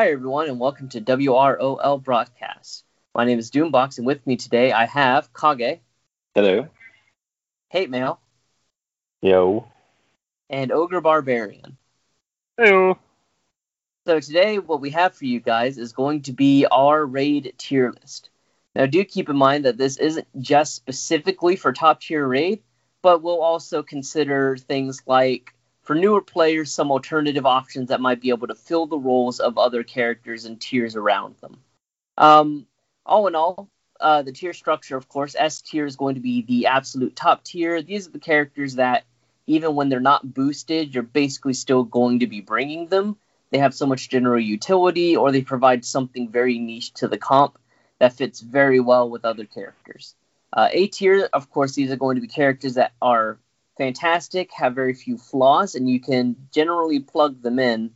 Hi, everyone, and welcome to WROL Broadcast. My name is Doombox, and with me today I have Kage, Hello. Hate Mail, Yo. and Ogre Barbarian. Hello. So today, what we have for you guys is going to be our raid tier list. Now, do keep in mind that this isn't just specifically for top tier raid, but we'll also consider things like for newer players some alternative options that might be able to fill the roles of other characters and tiers around them. Um, all in all, uh, the tier structure, of course, S tier is going to be the absolute top tier. These are the characters that, even when they're not boosted, you're basically still going to be bringing them. They have so much general utility, or they provide something very niche to the comp that fits very well with other characters. Uh, A tier, of course, these are going to be characters that are fantastic, have very few flaws, and you can generally plug them in.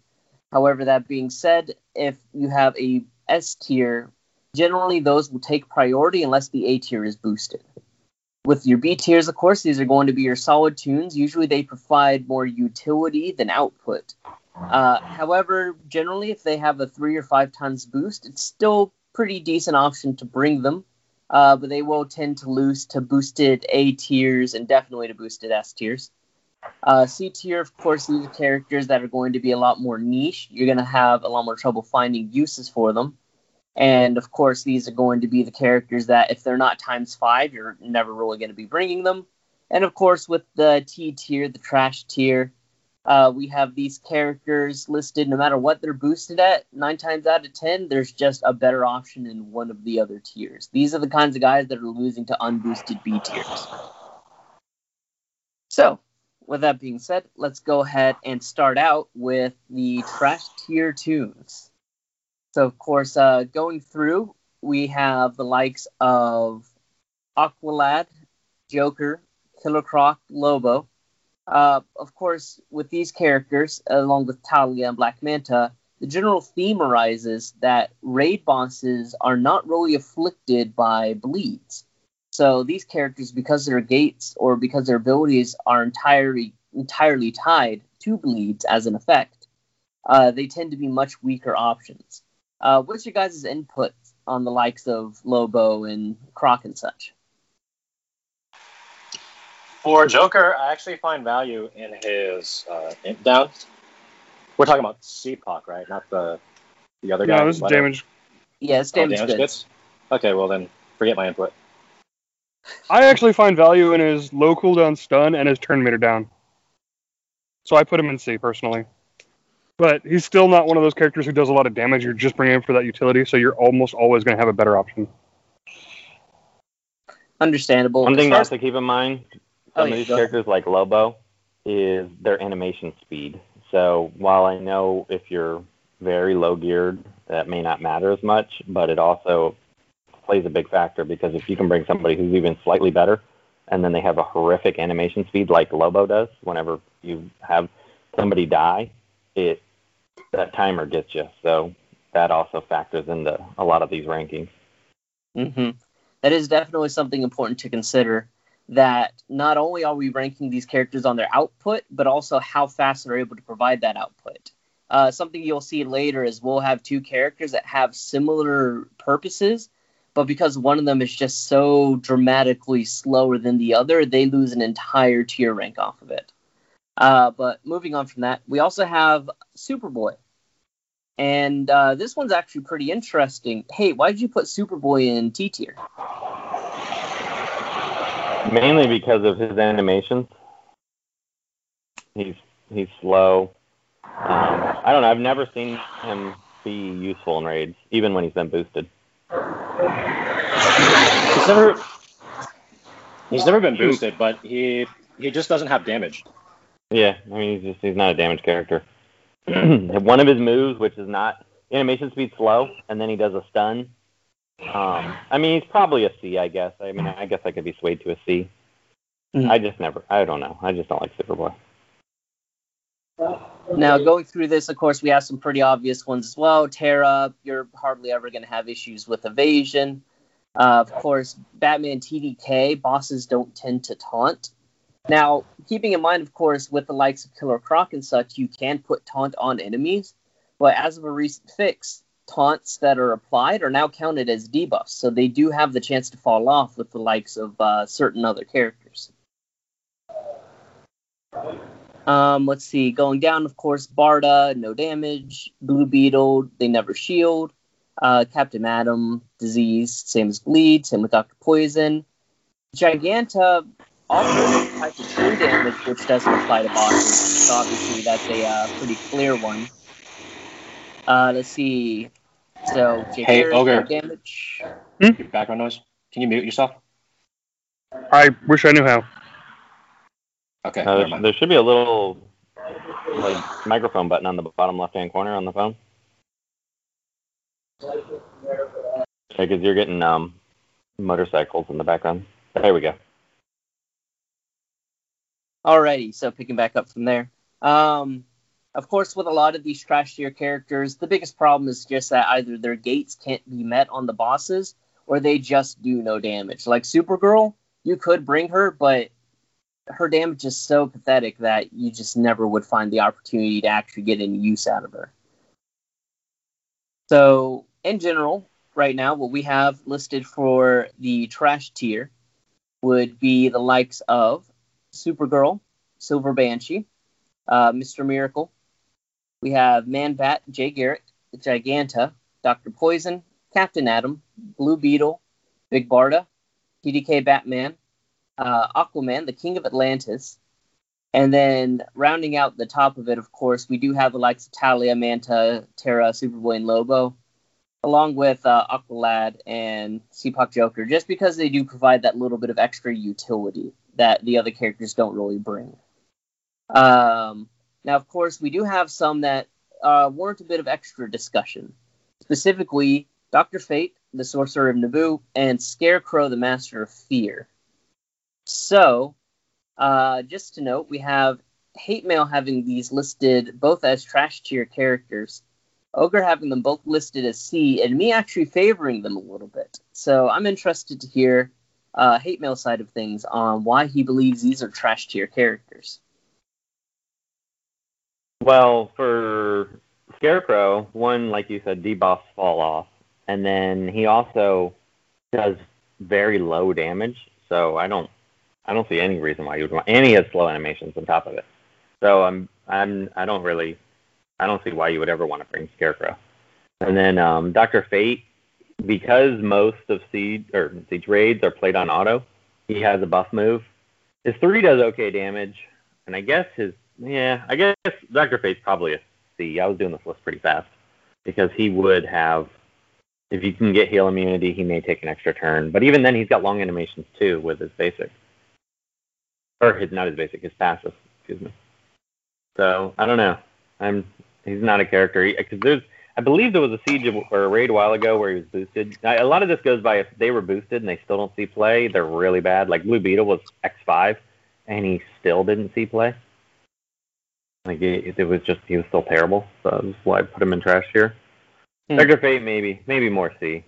However, that being said, if you have a S tier, generally those will take priority unless the A tier is boosted. With your B tiers, of course, these are going to be your solid tunes. Usually they provide more utility than output. Uh, however, generally, if they have a three or five tons boost, it's still pretty decent option to bring them. Uh, but they will tend to lose to boosted A tiers and definitely to boosted S tiers. Uh, C tier, of course, these are characters that are going to be a lot more niche. You're going to have a lot more trouble finding uses for them. And of course, these are going to be the characters that, if they're not times five, you're never really going to be bringing them. And of course, with the T tier, the trash tier, uh, we have these characters listed no matter what they're boosted at. Nine times out of ten, there's just a better option in one of the other tiers. These are the kinds of guys that are losing to unboosted B tiers. So, with that being said, let's go ahead and start out with the trash tier tunes. So, of course, uh, going through, we have the likes of Aqualad, Joker, Killer Croc, Lobo. Uh, of course, with these characters, along with Talia and Black Manta, the general theme arises that raid bosses are not really afflicted by bleeds. So these characters, because their gates or because their abilities are entirely entirely tied to bleeds as an effect, uh, they tend to be much weaker options. Uh, what's your guys' input on the likes of Lobo and Croc and such? For Joker, I actually find value in his uh, int down. We're talking about CPOC, right? Not the the other guy. No, this is damage. Yeah, it's Oh, damage, damage goods. goods? Okay, well then, forget my input. I actually find value in his low cooldown stun and his turn meter down. So I put him in C personally. But he's still not one of those characters who does a lot of damage. You're just bringing him for that utility, so you're almost always going to have a better option. Understandable. One As thing far not to keep in mind, Oh, some yeah, of these characters like Lobo is their animation speed. So while I know if you're very low geared, that may not matter as much, but it also plays a big factor because if you can bring somebody who's even slightly better and then they have a horrific animation speed like Lobo does, whenever you have somebody die, it that timer gets you. So that also factors into a lot of these rankings. hmm That is definitely something important to consider. That not only are we ranking these characters on their output, but also how fast they're able to provide that output. Uh, something you'll see later is we'll have two characters that have similar purposes, but because one of them is just so dramatically slower than the other, they lose an entire tier rank off of it. Uh, but moving on from that, we also have Superboy. And uh, this one's actually pretty interesting. Hey, why did you put Superboy in T tier? Mainly because of his animations. He's he's slow. Um, I don't know. I've never seen him be useful in raids, even when he's been boosted. He's never he's never been boosted, but he he just doesn't have damage. Yeah, I mean he's just he's not a damage character. One of his moves, which is not animation speed slow, and then he does a stun. Um, I mean he's probably a C, I guess. I mean I guess I could be swayed to a C. Mhm. I just never. I don't know. I just don't like Superboy. Now, going through this, of course, we have some pretty obvious ones as well. Terra, you're hardly ever going to have issues with evasion. Uh, of course, Batman TDK, bosses don't tend to taunt. Now, keeping in mind, of course, with the likes of Killer Croc and such, you can put taunt on enemies. But as of a recent fix, taunts that are applied are now counted as debuffs, so they do have the chance to fall off with the likes of uh, certain other characters. Um, let's see, going down, of course, Barda, no damage. Blue Beetle, they never shield. Uh, Captain Atom, disease, same as Bleed, same with Dr. Poison. Giganta also type of true damage, which doesn't apply to bosses. So obviously, that's a uh, pretty clear one. Uh, let's see. So, Hey, Ogre. damage. Your background noise. Can you mute yourself? I wish I knew how. Okay, Uh, never there, mind. there should be a little like microphone button on the bottom left-hand corner on the phone. because you're getting um, motorcycles in the background. There we go. Alrighty, so picking back up from there. Um, of course, with a lot of these trash tier characters, the biggest problem is just that either their gates can't be met on the bosses, or they just do no damage. Like Supergirl, you could bring her, but her damage is so pathetic that you just never would find the opportunity to actually get any use out of her. So, in general, right now, what we have listed for the trash tier would be the likes of Supergirl, Silver Banshee, uh, Mr. Miracle. We have Man Bat, Jay Garrick, Giganta, Dr. Poison, Captain Atom, Blue Beetle, Big Barda, TDK Batman, uh, Aquaman, the King of Atlantis. And then rounding out the top of it, of course, we do have the likes of Talia, Manta, Terra, Superboy, and Lobo, along with uh, Aqualad and CPOC Joker, just because they do provide that little bit of extra utility that the other characters don't really bring. Um, now, of course, we do have some that uh, warrant a bit of extra discussion. Specifically, Dr. Fate, the Sorcerer of Nabu, and Scarecrow, the Master of Fear. So, uh, just to note, we have Hate Mail having these listed both as trash tier characters, Ogre having them both listed as C, and me actually favoring them a little bit. So, I'm interested to hear uh, Hate Mail side of things on why he believes these are trash tier characters. Well, for Scarecrow, one like you said, debuffs fall off, and then he also does very low damage. So I don't, I don't see any reason why you would want. And he has slow animations on top of it. So I'm, I'm, I don't really, I don't see why you would ever want to bring Scarecrow. And then um, Doctor Fate, because most of Siege or Siege raids are played on auto, he has a buff move. His three does okay damage, and I guess his yeah, I guess Doctor Fate's probably a C. I was doing this list pretty fast because he would have, if you can get heal immunity, he may take an extra turn. But even then, he's got long animations too with his basic, or his not his basic, his passive. Excuse me. So I don't know. I'm he's not a character because there's I believe there was a siege or a raid a while ago where he was boosted. A lot of this goes by if they were boosted and they still don't see play, they're really bad. Like Blue Beetle was X5 and he still didn't see play. Like it, it was just he was still terrible. So that's why I put him in trash here. Hmm. Doctor Fate maybe maybe more C,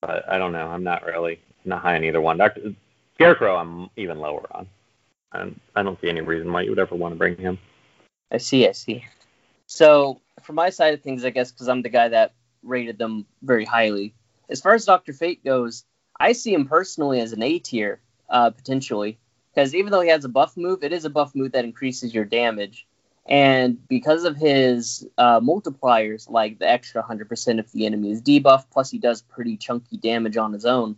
but I don't know. I'm not really not high on either one. Doctor Scarecrow I'm even lower on. And I don't see any reason why you would ever want to bring him. I see, I see. So, for my side of things, I guess because I'm the guy that rated them very highly. As far as Doctor Fate goes, I see him personally as an A tier, uh, potentially, because even though he has a buff move, it is a buff move that increases your damage, and because of his uh, multipliers, like the extra 100% if the enemy is debuffed, plus he does pretty chunky damage on his own.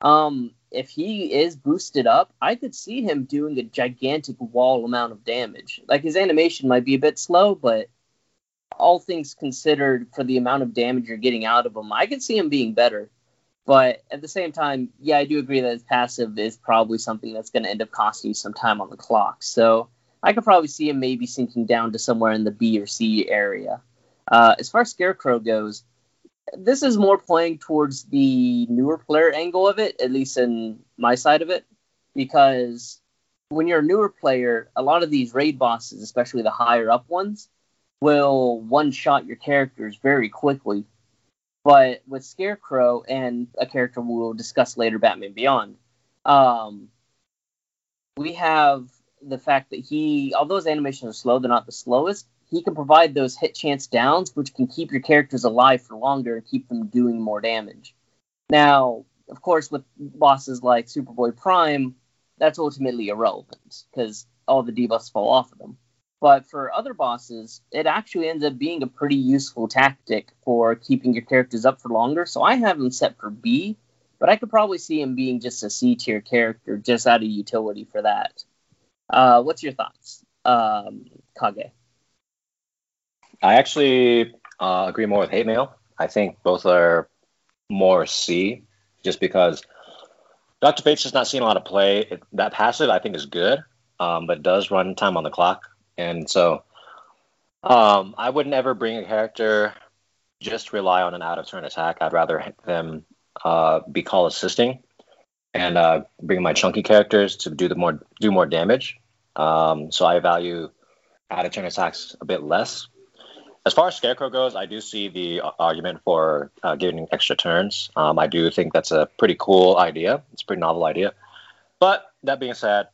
Um, if he is boosted up, I could see him doing a gigantic wall amount of damage. Like his animation might be a bit slow, but all things considered, for the amount of damage you're getting out of him, I could see him being better. But at the same time, yeah, I do agree that his passive is probably something that's going to end up costing you some time on the clock. So I could probably see him maybe sinking down to somewhere in the B or C area. Uh, as far as Scarecrow goes, this is more playing towards the newer player angle of it, at least in my side of it, because when you're a newer player, a lot of these raid bosses, especially the higher up ones, will one shot your characters very quickly. But with Scarecrow and a character we'll discuss later, Batman Beyond, um, we have the fact that he, although his animations are slow, they're not the slowest. he can provide those hit chance downs, which can keep your characters alive for longer and keep them doing more damage. Now, of course, with bosses like Superboy Prime, that's ultimately irrelevant because all the debuffs fall off of them. But for other bosses, it actually ends up being a pretty useful tactic for keeping your characters up for longer. So I have him set for B, but I could probably see him being just a C tier character just out of utility for that. Uh, what's your thoughts, um, Kage? I actually uh, agree more with Hate Mail. I think both are more C, just because Dr. Fate's just not seeing a lot of play. It, that passive I think is good, um, but does run time on the clock, and so um, I would never bring a character just rely on an out of turn attack. I'd rather them uh, be call assisting and uh, bring my chunky characters to do the more do more damage. Um, so I value of turn attacks a bit less. As far as Scarecrow goes, I do see the argument for uh, giving extra turns. Um, I do think that's a pretty cool idea. It's a pretty novel idea. But that being said,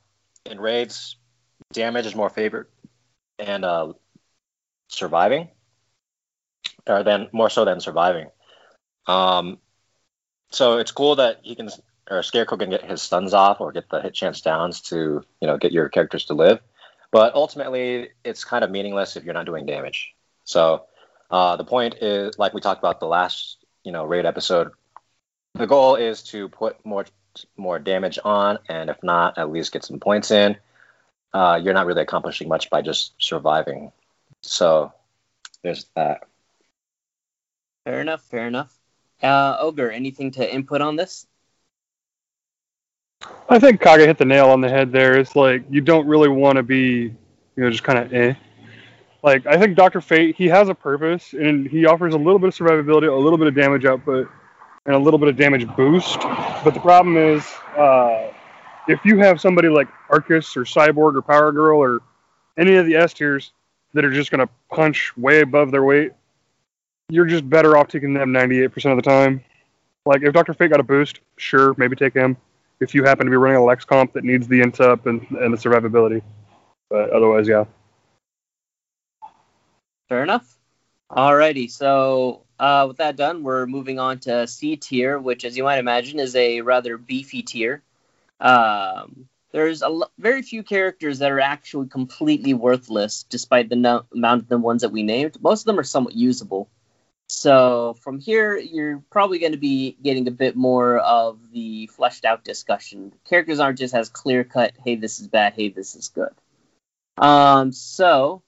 in raids, damage is more favored and uh, surviving, or then more so than surviving. Um, so it's cool that he can or Scarecrow can get his stuns off or get the hit chance downs to you know get your characters to live, but ultimately it's kind of meaningless if you're not doing damage. So uh, the point is, like we talked about the last you know raid episode, the goal is to put more more damage on, and if not, at least get some points in. Uh, you're not really accomplishing much by just surviving. So there's that. Fair enough. Fair enough. Uh, Ogre, anything to input on this? I think Kaga hit the nail on the head there. It's like you don't really want to be, you know, just kind of eh. Like I think Doctor Fate, he has a purpose and he offers a little bit of survivability, a little bit of damage output, and a little bit of damage boost. But the problem is, uh, if you have somebody like Arcus or Cyborg or Power Girl or any of the S tiers that are just going to punch way above their weight, you're just better off taking them 98% of the time. Like if Doctor Fate got a boost, sure, maybe take him if you happen to be running a Lex comp that needs the int up and, and the survivability. But otherwise, yeah. Fair enough. Alrighty, so uh, with that done, we're moving on to C tier, which, as you might imagine, is a rather beefy tier. Um, there's a l- very few characters that are actually completely worthless, despite the no- amount of the ones that we named. Most of them are somewhat usable. So from here, you're probably going to be getting a bit more of the fleshed out discussion. Characters aren't just as clear cut, hey, this is bad, hey, this is good. Um, so,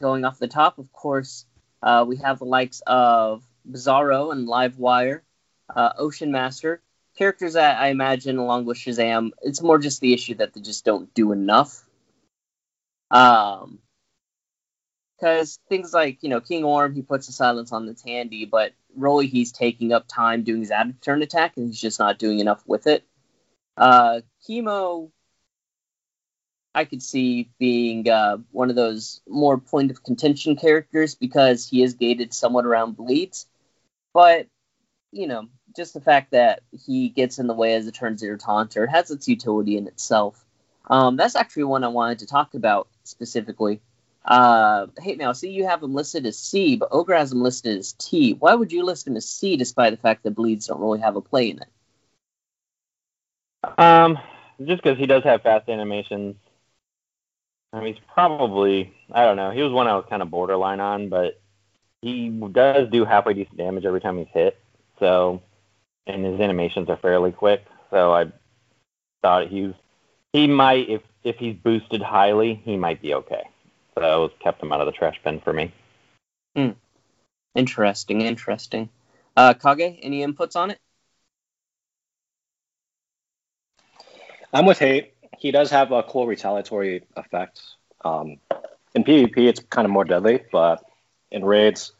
going off the top, of course, uh, we have the likes of Bizarro and Livewire, uh, Ocean Master, characters that I imagine, along with Shazam, it's more just the issue that they just don't do enough. Um, because things like you know King Orm, he puts a silence on the Tandy, but really he's taking up time doing his out turn attack, and he's just not doing enough with it. Uh, Chemo, I could see being uh, one of those more point of contention characters because he is gated somewhat around bleeds, but you know just the fact that he gets in the way as a turn zero taunter has its utility in itself. Um, that's actually one I wanted to talk about specifically. Uh, hey, now, see, you have him listed as C, but Ogre has him listed as T. Why would you list him as C despite the fact that bleeds don't really have a play in it? Um, just because he does have fast animations. I mean, he's probably, I don't know, he was one I was kind of borderline on, but he does do halfway decent damage every time he's hit. So, and his animations are fairly quick. So I thought he was, he might, if, if he's boosted highly, he might be okay. So that was kept him out of the trash bin for me. Hmm. Interesting, interesting. Uh, Kage, any inputs on it? I'm with Hate. He does have a cool retaliatory effect. Um, in PvP, it's kind of more deadly, but in raids,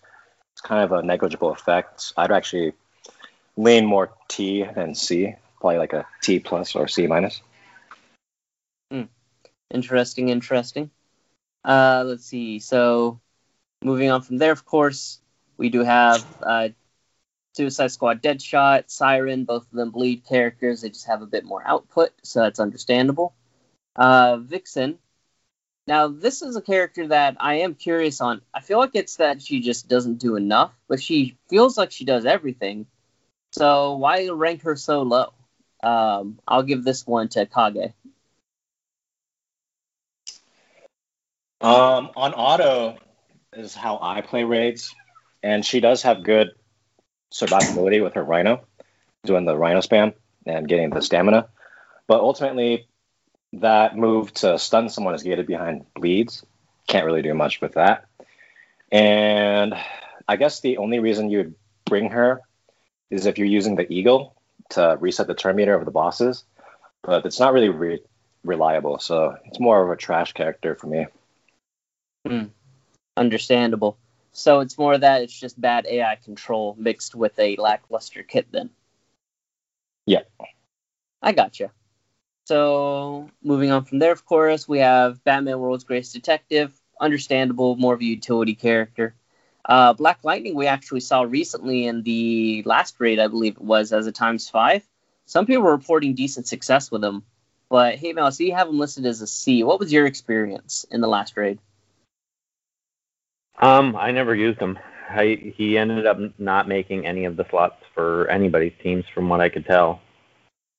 it's kind of a negligible effect. I'd actually lean more T than C, probably like a T plus or C minus. Hmm. Interesting, interesting. Uh, let's see. So, moving on from there, of course, we do have uh, Suicide Squad, Deadshot, Siren. Both of them bleed characters. They just have a bit more output, so that's understandable. Uh, Vixen. Now, this is a character that I am curious on. I feel like it's that she just doesn't do enough, but she feels like she does everything. So why rank her so low? Um, I'll give this one to Kage. Um, on auto is how I play raids, and she does have good survivability with her Rhino, doing the Rhino spam and getting the stamina. But ultimately, that move to stun someone is gated behind bleeds. Can't really do much with that. And I guess the only reason you would bring her is if you're using the Eagle to reset the turn meter of the bosses. But it's not really re- reliable, so it's more of a trash character for me. Hmm. Understandable. So it's more that it's just bad AI control mixed with a lackluster kit then. Yeah. I gotcha. So moving on from there, of course, we have Batman World's Greatest Detective. Understandable, more of a utility character. Uh, Black Lightning, we actually saw recently in the last raid, I believe it was, as a times five. Some people were reporting decent success with him. But Hate Mail, so you have him listed as a C. What was your experience in the last raid? Um, I never used him. I, he ended up not making any of the slots for anybody's teams, from what I could tell.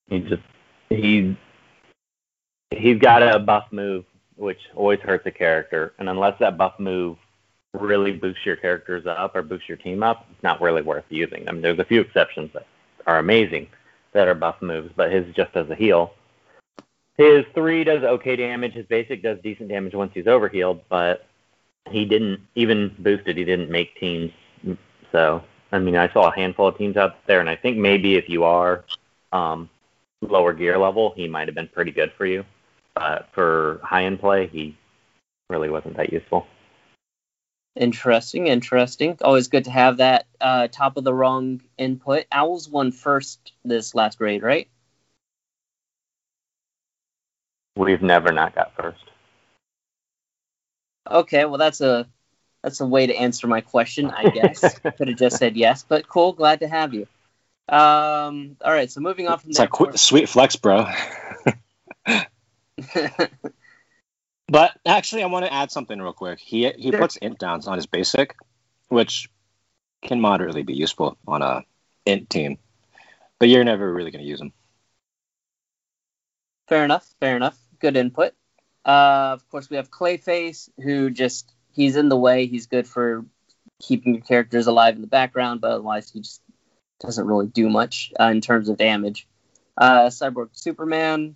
He just he he's got a buff move, which always hurts a character, and unless that buff move really boosts your characters up or boosts your team up, it's not really worth using. I mean, there's a few exceptions that are amazing that are buff moves, but his just as a heal. His three does okay damage. His basic does decent damage once he's overhealed, but he didn't even boosted. He didn't make teams. So I mean, I saw a handful of teams out there, and I think maybe if you are um, lower gear level, he might have been pretty good for you. But for high end play, he really wasn't that useful. Interesting, interesting. Always good to have that uh, top of the wrong input. Owls won first this last grade, right? We've never not got first. Okay, well that's a that's a way to answer my question, I guess. Could have just said yes, but cool. Glad to have you. Um, all right, so moving on from It's there. like qu- sweet flex, bro. But actually, I want to add something real quick. He he Sure. puts int downs on his basic, which can moderately be useful on a int team, but you're never really going to use them. fair enough, fair enough. Good input. Uh, of course, we have Clayface, who just he's in the way. He's good for keeping your characters alive in the background, but otherwise he just doesn't really do much uh, in terms of damage. Uh, Cyborg Superman,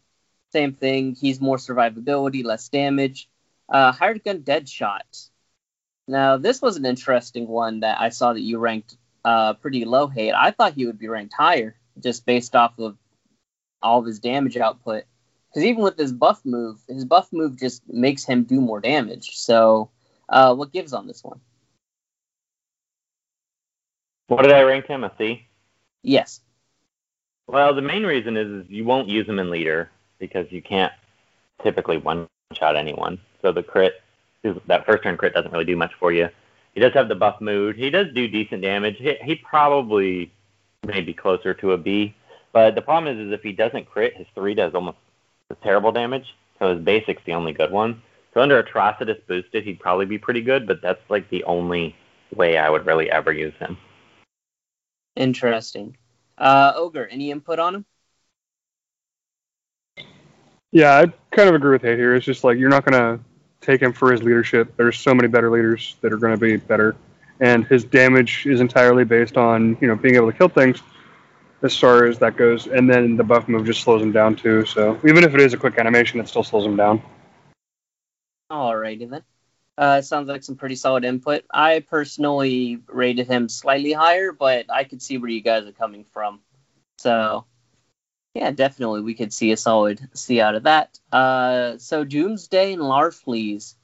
same thing. He's more survivability, less damage. Uh, hired gun Deadshot. Now this was an interesting one that I saw that you ranked uh, pretty low. Hate. I thought he would be ranked higher just based off of all of his damage output. Because even with his buff move, his buff move just makes him do more damage. So, uh, what gives on this one? What did I rank him? A C? Yes. Well, the main reason is, is you won't use him in leader because you can't typically one shot anyone. So the crit, that first turn crit doesn't really do much for you. He does have the buff mood. He does do decent damage. He, he probably may be closer to a B. But the problem is, is if he doesn't crit, his three does almost terrible damage. So his basic's the only good one. So under Atrocitus boosted, he'd probably be pretty good. But that's like the only way I would really ever use him. Interesting. Uh, Ogre, any input on him? Yeah, I kind of agree with Hate here. It's just like you're not gonna take him for his leadership. There's so many better leaders that are gonna be better, and his damage is entirely based on you know being able to kill things, as far as that goes. And then the buff move just slows him down too. So even if it is a quick animation, it still slows him down. Alrighty then. Uh, sounds like some pretty solid input. I personally rated him slightly higher, but I could see where you guys are coming from. So, yeah, definitely we could see a solid C out of that. Uh, so Doomsday and Larfleeze.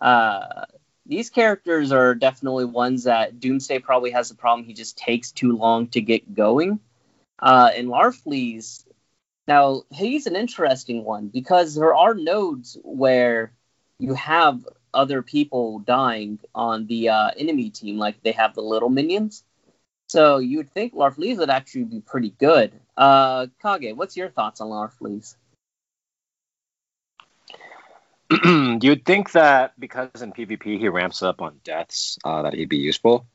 Uh, these characters are definitely ones that Doomsday probably has a problem. He just takes too long to get going. Uh, and Larfleeze, now he's an interesting one because there are nodes where you have other people dying on the uh, enemy team, like they have the little minions. So you would think Larfleeze would actually be pretty good. Uh, Kage, what's your thoughts on Larfleeze? you'd think that because in PvP he ramps up on deaths, uh, that he'd be useful.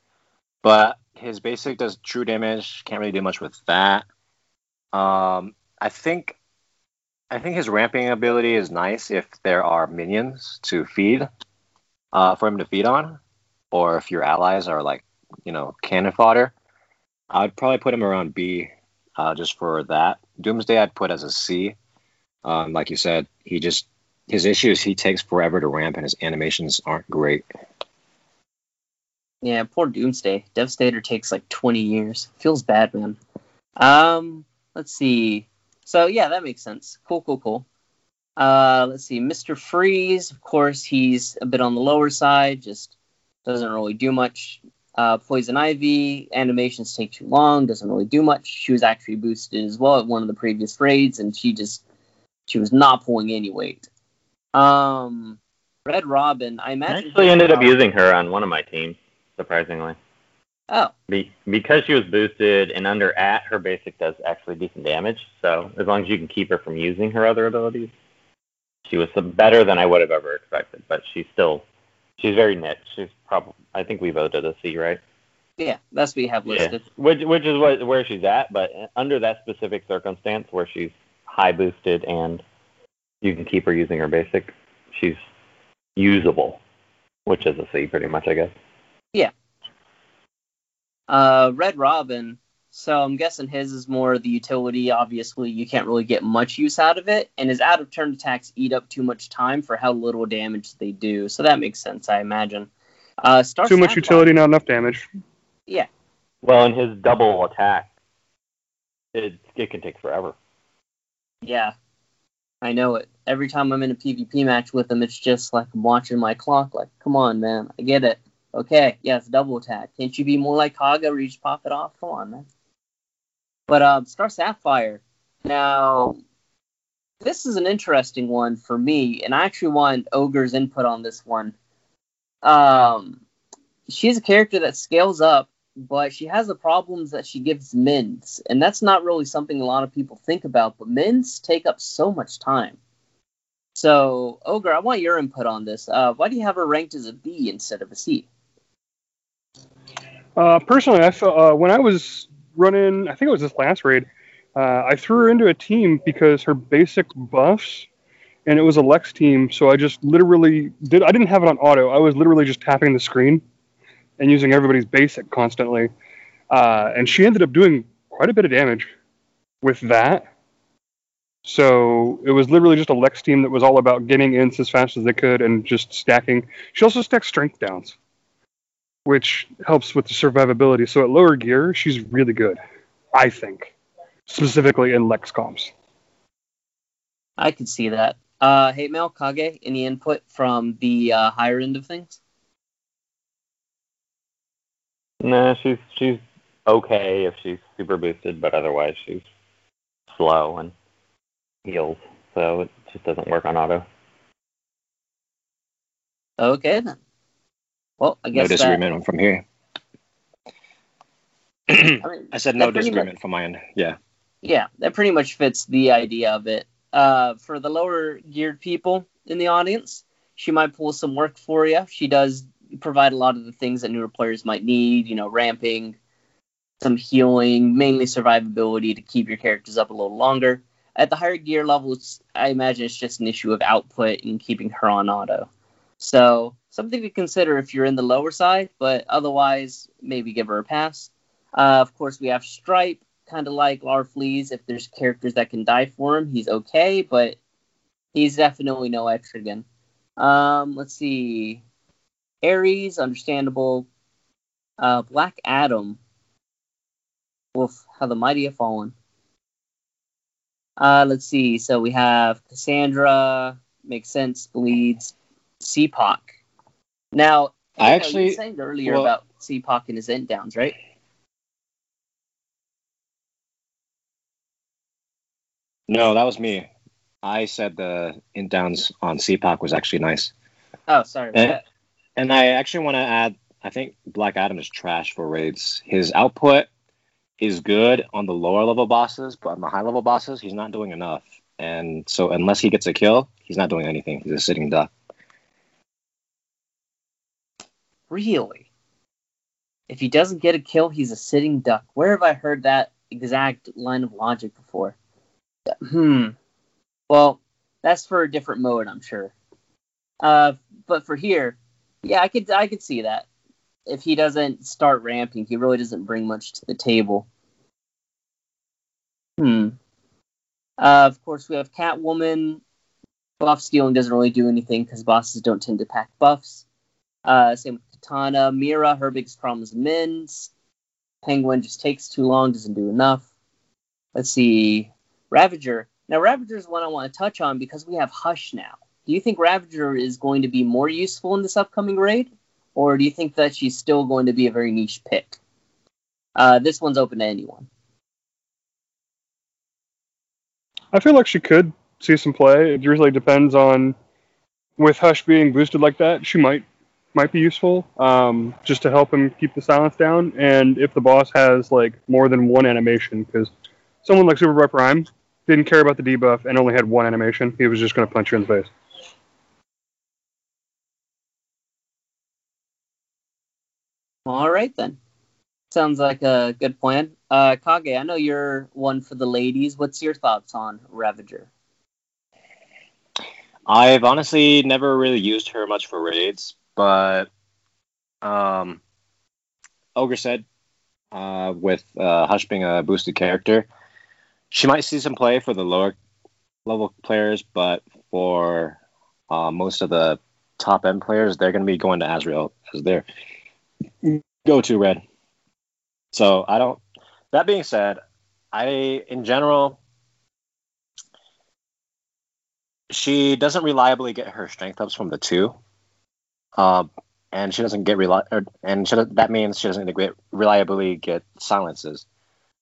But his basic does true damage. Can't really do much with that. Um, I think I think his ramping ability is nice if there are minions to feed uh, for him to feed on, or if your allies are like you know cannon fodder. I'd probably put him around B uh, just for that. Doomsday I'd put as a C. Um, like you said, he just his issue is he takes forever to ramp and his animations aren't great. Yeah, poor Doomsday. Devastator takes like 20 years. Feels bad, man. Um, let's see. So yeah, that makes sense. Cool, cool, cool. Uh, let's see. Mr. Freeze, of course, he's a bit on the lower side. Just doesn't really do much. Uh, Poison Ivy animations take too long. Doesn't really do much. She was actually boosted as well at one of the previous raids, and she just she was not pulling any weight. Um, Red Robin, I I imagine. actually ended up using her on one of my teams, surprisingly. Oh, Be- because she was boosted and under at, her basic does actually decent damage. So as long as you can keep her from using her other abilities, she was some better than I would have ever expected. But she's still, she's very niche. She's probably, I think we voted a C, right? yeah, that's what you have listed. Which which is what, where she's at. But under that specific circumstance where she's high boosted and you can keep her using her basic, she's usable, which is a C pretty much, I guess. Uh, Red Robin. So I'm guessing his is more the utility. Obviously, you can't really get much use out of it, and his out of turn attacks eat up too much time for how little damage they do. So that makes sense, I imagine. Uh, Star Too much Sapphire- utility, not enough damage. Yeah, Well, in his double attack, it it can take forever. yeah, I know it. Every time I'm in a PvP match with him, it's just like I'm watching my clock. Like, come on, man, I get it. Okay, yes, double attack. Can't you be more like Kaga where you just pop it off? Come on, man. But um, Star Sapphire. Now, this is an interesting one for me, and I actually want Ogre's input on this one. Um, she's a character that scales up, but she has the problems that she gives mins, and that's not really something a lot of people think about. But mins take up so much time. So, Ogre, I want your input on this. Uh, why do you have her ranked as a B instead of a C? Uh, personally, I felt uh, when I was running, I think it was this last raid, uh, I threw her into a team because her basic buffs, and it was a Lex team. So I just literally did. I didn't have it on auto. I was literally just tapping the screen and using everybody's basic constantly. Uh, and she ended up doing quite a bit of damage with that. So it was literally just a Lex team that was all about getting ints as fast as they could and just stacking. She also stacks strength downs which helps with the survivability. So at lower gear, she's really good, I think, specifically in Lex comps. I can see that. Uh, Hate Mail, Kage, any input from the uh, higher end of things? Nah, she's she's okay if she's super boosted, but otherwise she's slow and heals, so it just doesn't work on auto. Okay, then. Well, I No guess that, disagreement from here. I, mean, I said no that disagreement from my end. Yeah. yeah, that pretty much fits the idea of it. Uh, for the lower geared people in the audience, she might pull some work for you. She does provide a lot of the things that newer players might need, you know, ramping, some healing, mainly survivability to keep your characters up a little longer. At the higher gear levels, I imagine it's just an issue of output and keeping her on auto. So something to consider if you're in the lower side, but otherwise, maybe give her a pass. Uh, of course, we have Stripe, kind of like Larfleeze. If there's characters that can die for him, he's okay, but he's definitely no Etrigan. Um, let's see. Ares, understandable. Uh, Black Adam. Wolf, how the mighty have fallen. Uh, let's see. So we have Cassandra, makes sense, bleeds, CPOC. Now, I you know, you were actually- saying earlier well- about CPOC and his int downs, right? No, that was me. I said the in downs on CPOC was actually nice. Oh, sorry. Eh. And I actually want to add I think Black Adam is trash for raids. His output is good on the lower level bosses, but on the high level bosses, he's not doing enough. and so unless he gets a kill, he's not doing anything. He's a sitting duck. Really? If he doesn't get a kill, he's a sitting duck. Where have I heard that exact line of logic before? Hmm. Well, that's for a different mode, I'm sure. Uh, but for here, yeah, I could I could see that. If he doesn't start ramping, he really doesn't bring much to the table. Hmm. Uh, of course, we have Catwoman. Buff stealing doesn't really do anything because bosses don't tend to pack buffs. Uh, same with Katana. Mera, her biggest problem is mins. Penguin just takes too long, doesn't do enough. Let's see. Ravager. Now, Ravager is one I want to touch on because we have Hush now. Do you think Ravager is going to be more useful in this upcoming raid? Or do you think that she's still going to be a very niche pick? Uh, this one's open to anyone. I feel like she could see some play. It really depends on with Hush being boosted like that, she might might be useful um, just to help him keep the silence down. And if the boss has like more than one animation, because someone like Superboy Prime didn't care about the debuff and only had one animation, he was just going to punch you in the face. All right then. Sounds like a good plan. Uh, Kage, I know you're one for the ladies. What's your thoughts on Ravager? I've honestly never really used her much for raids, but um, Ogre said uh, with uh, Hush being a boosted character, she might see some play for the lower level players, but for uh, most of the top end players, they're going to be going to Azrael as their go to red. So I don't. That being said, I in general she doesn't reliably get her strength ups from the two, um, and she doesn't get reli- or, and she, that means she doesn't get reliably get silences.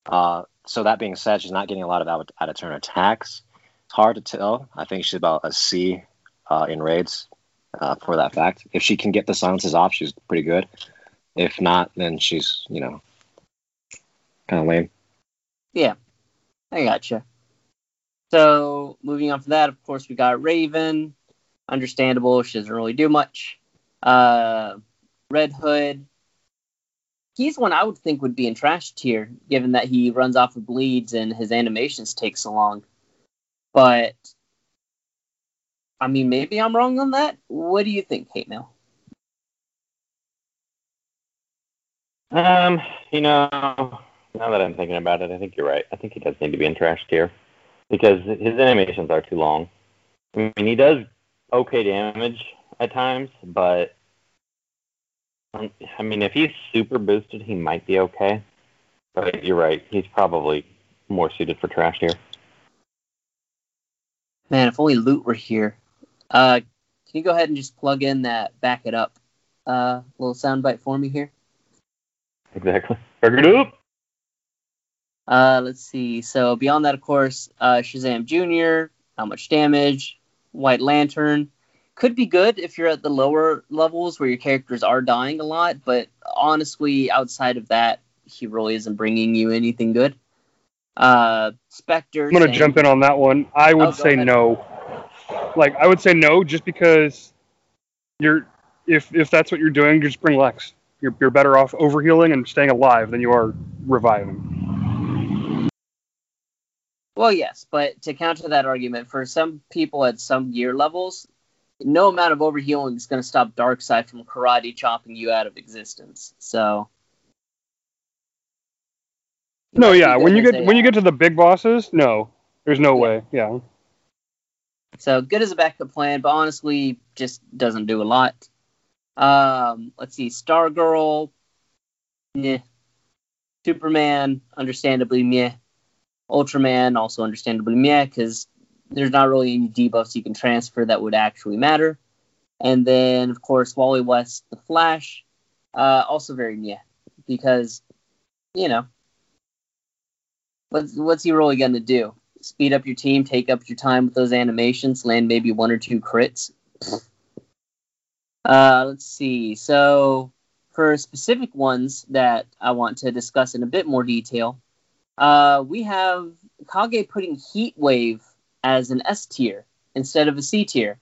Uh, so that being said, she's not getting a lot of out, out of turn attacks. It's hard to tell. I think she's about a C uh, in raids uh, for that fact. If she can get the silences off, she's pretty good. If not, then she's you know kind of lame. Yeah, I gotcha. So moving on from that, of course, we got Raven. Understandable, she doesn't really do much. Uh, Red Hood. He's one I would think would be in trash tier, given that he runs off of bleeds and his animations take so long. But I mean, maybe I'm wrong on that. What do you think, Hate Mail? Um, you know, now that I'm thinking about it, I think you're right. I think he does need to be in trash tier because his animations are too long. I mean, he does okay damage at times, but um, I mean, if he's super boosted, he might be okay. But you're right; he's probably more suited for trash here. Man, if only loot were here. Uh, can you go ahead and just plug in that back it up uh, little soundbite for me here? Exactly. Back it up. Uh, let's see. So beyond that, of course, uh, Shazam Junior. How much damage? White Lantern could be good if you're at the lower levels where your characters are dying a lot. But honestly, outside of that, he really isn't bringing you anything good. Uh, Spectre. I'm gonna jump in on that one. I would Oh, say ahead. no. Like I would say no, just because you're if if that's what you're doing, just bring Lex. You're you're better off overhealing and staying alive than you are reviving. Well, yes, but to counter that argument, for some people at some gear levels, no amount of overhealing is going to stop Darkseid from karate chopping you out of existence. So. No, yeah. When you get when you get to the big bosses, no, there's no Yeah. way. Yeah. So good as a backup plan, but honestly, just doesn't do a lot. Um, let's see, Stargirl, meh. Superman, understandably meh. Ultraman, also understandably meh, because there's not really any debuffs you can transfer that would actually matter. And then, of course, Wally West, the Flash, uh, also very meh, because, you know, what's what's he really gonna do? speed up your team, take up your time with those animations, land maybe one or two crits. Uh, let's see. So, for specific ones that I want to discuss in a bit more detail, uh, we have Kage putting Heat Wave as an S tier instead of a C tier.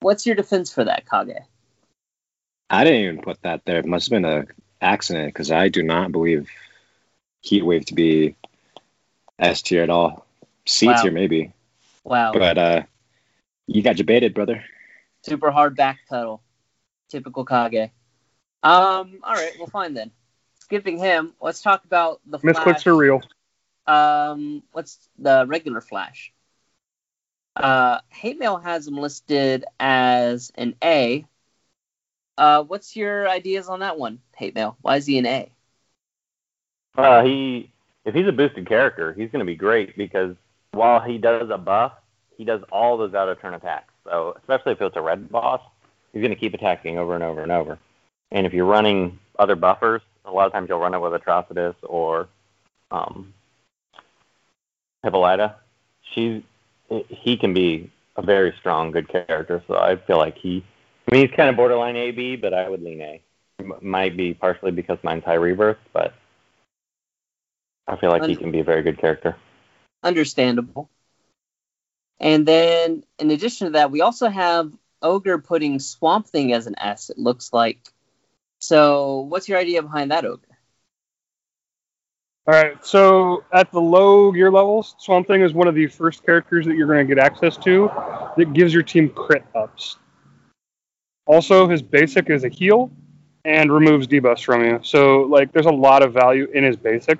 What's your defense for that, Kage? I didn't even put that there. It must have been an accident because I do not believe Heatwave to be S tier at all. C Wow. tier maybe, Wow. but uh, you got debated, brother. Super hard backpedal. Typical Kage. Um, all right, well, fine then. Skipping him, let's talk about the Flash. Misclicks are real. Um, what's the regular Flash? Uh, Hate Mail has him listed as an A. Uh, what's your ideas on that one, Hate Mail? Why is he an A? Uh, he, if he's a boosted character, he's going to be great because while he does a buff, he does all those out of turn attacks. So especially if it's a red boss, he's going to keep attacking over and over and over. And if you're running other buffers, a lot of times you'll run it with Atrocitus or um, Hippolyta. She, he can be a very strong, good character. So I feel like he, I mean, he's kind of borderline AB, but I would lean A. Might be partially because mine's high rebirth, but I feel like he can be a very good character. Understandable. And then, in addition to that, we also have Ogre putting Swamp Thing as an S, it looks like. So, what's your idea behind that, Ogre? All right, so at the low gear levels, Swamp Thing is one of the first characters that you're going to get access to that gives your team crit ups. Also, his basic is a heal and removes debuffs from you. So, like, there's a lot of value in his basic.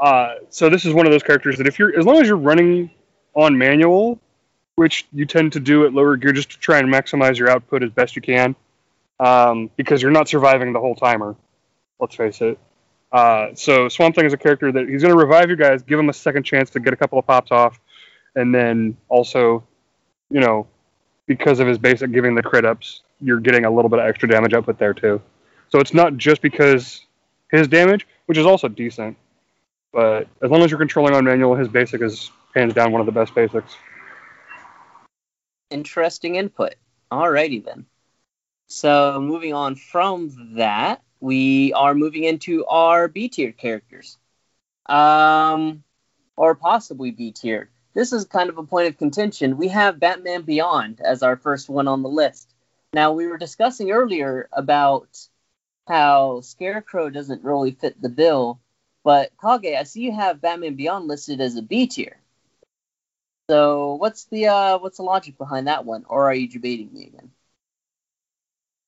Uh, so this is one of those characters that if you're, as long as you're running on manual, which you tend to do at lower gear just to try and maximize your output as best you can, um, because you're not surviving the whole timer. Let's face it. Uh, so Swamp Thing is a character that he's going to revive you guys, give him a second chance to get a couple of pops off, and then also, you know, because of his basic giving the crit ups, you're getting a little bit of extra damage output there too. So it's not just because his damage, which is also decent, but as long as you're controlling on manual, his basic is hands down one of the best basics. Interesting input. Alrighty then. So moving on from that, we are moving into our B tier characters. Um or possibly B tier. This is kind of a point of contention. We have Batman Beyond as our first one on the list. Now we were discussing earlier about how Scarecrow doesn't really fit the bill, but Kage, I see you have Batman Beyond listed as a B tier. So what's the uh what's the logic behind that one, or are you debating me again?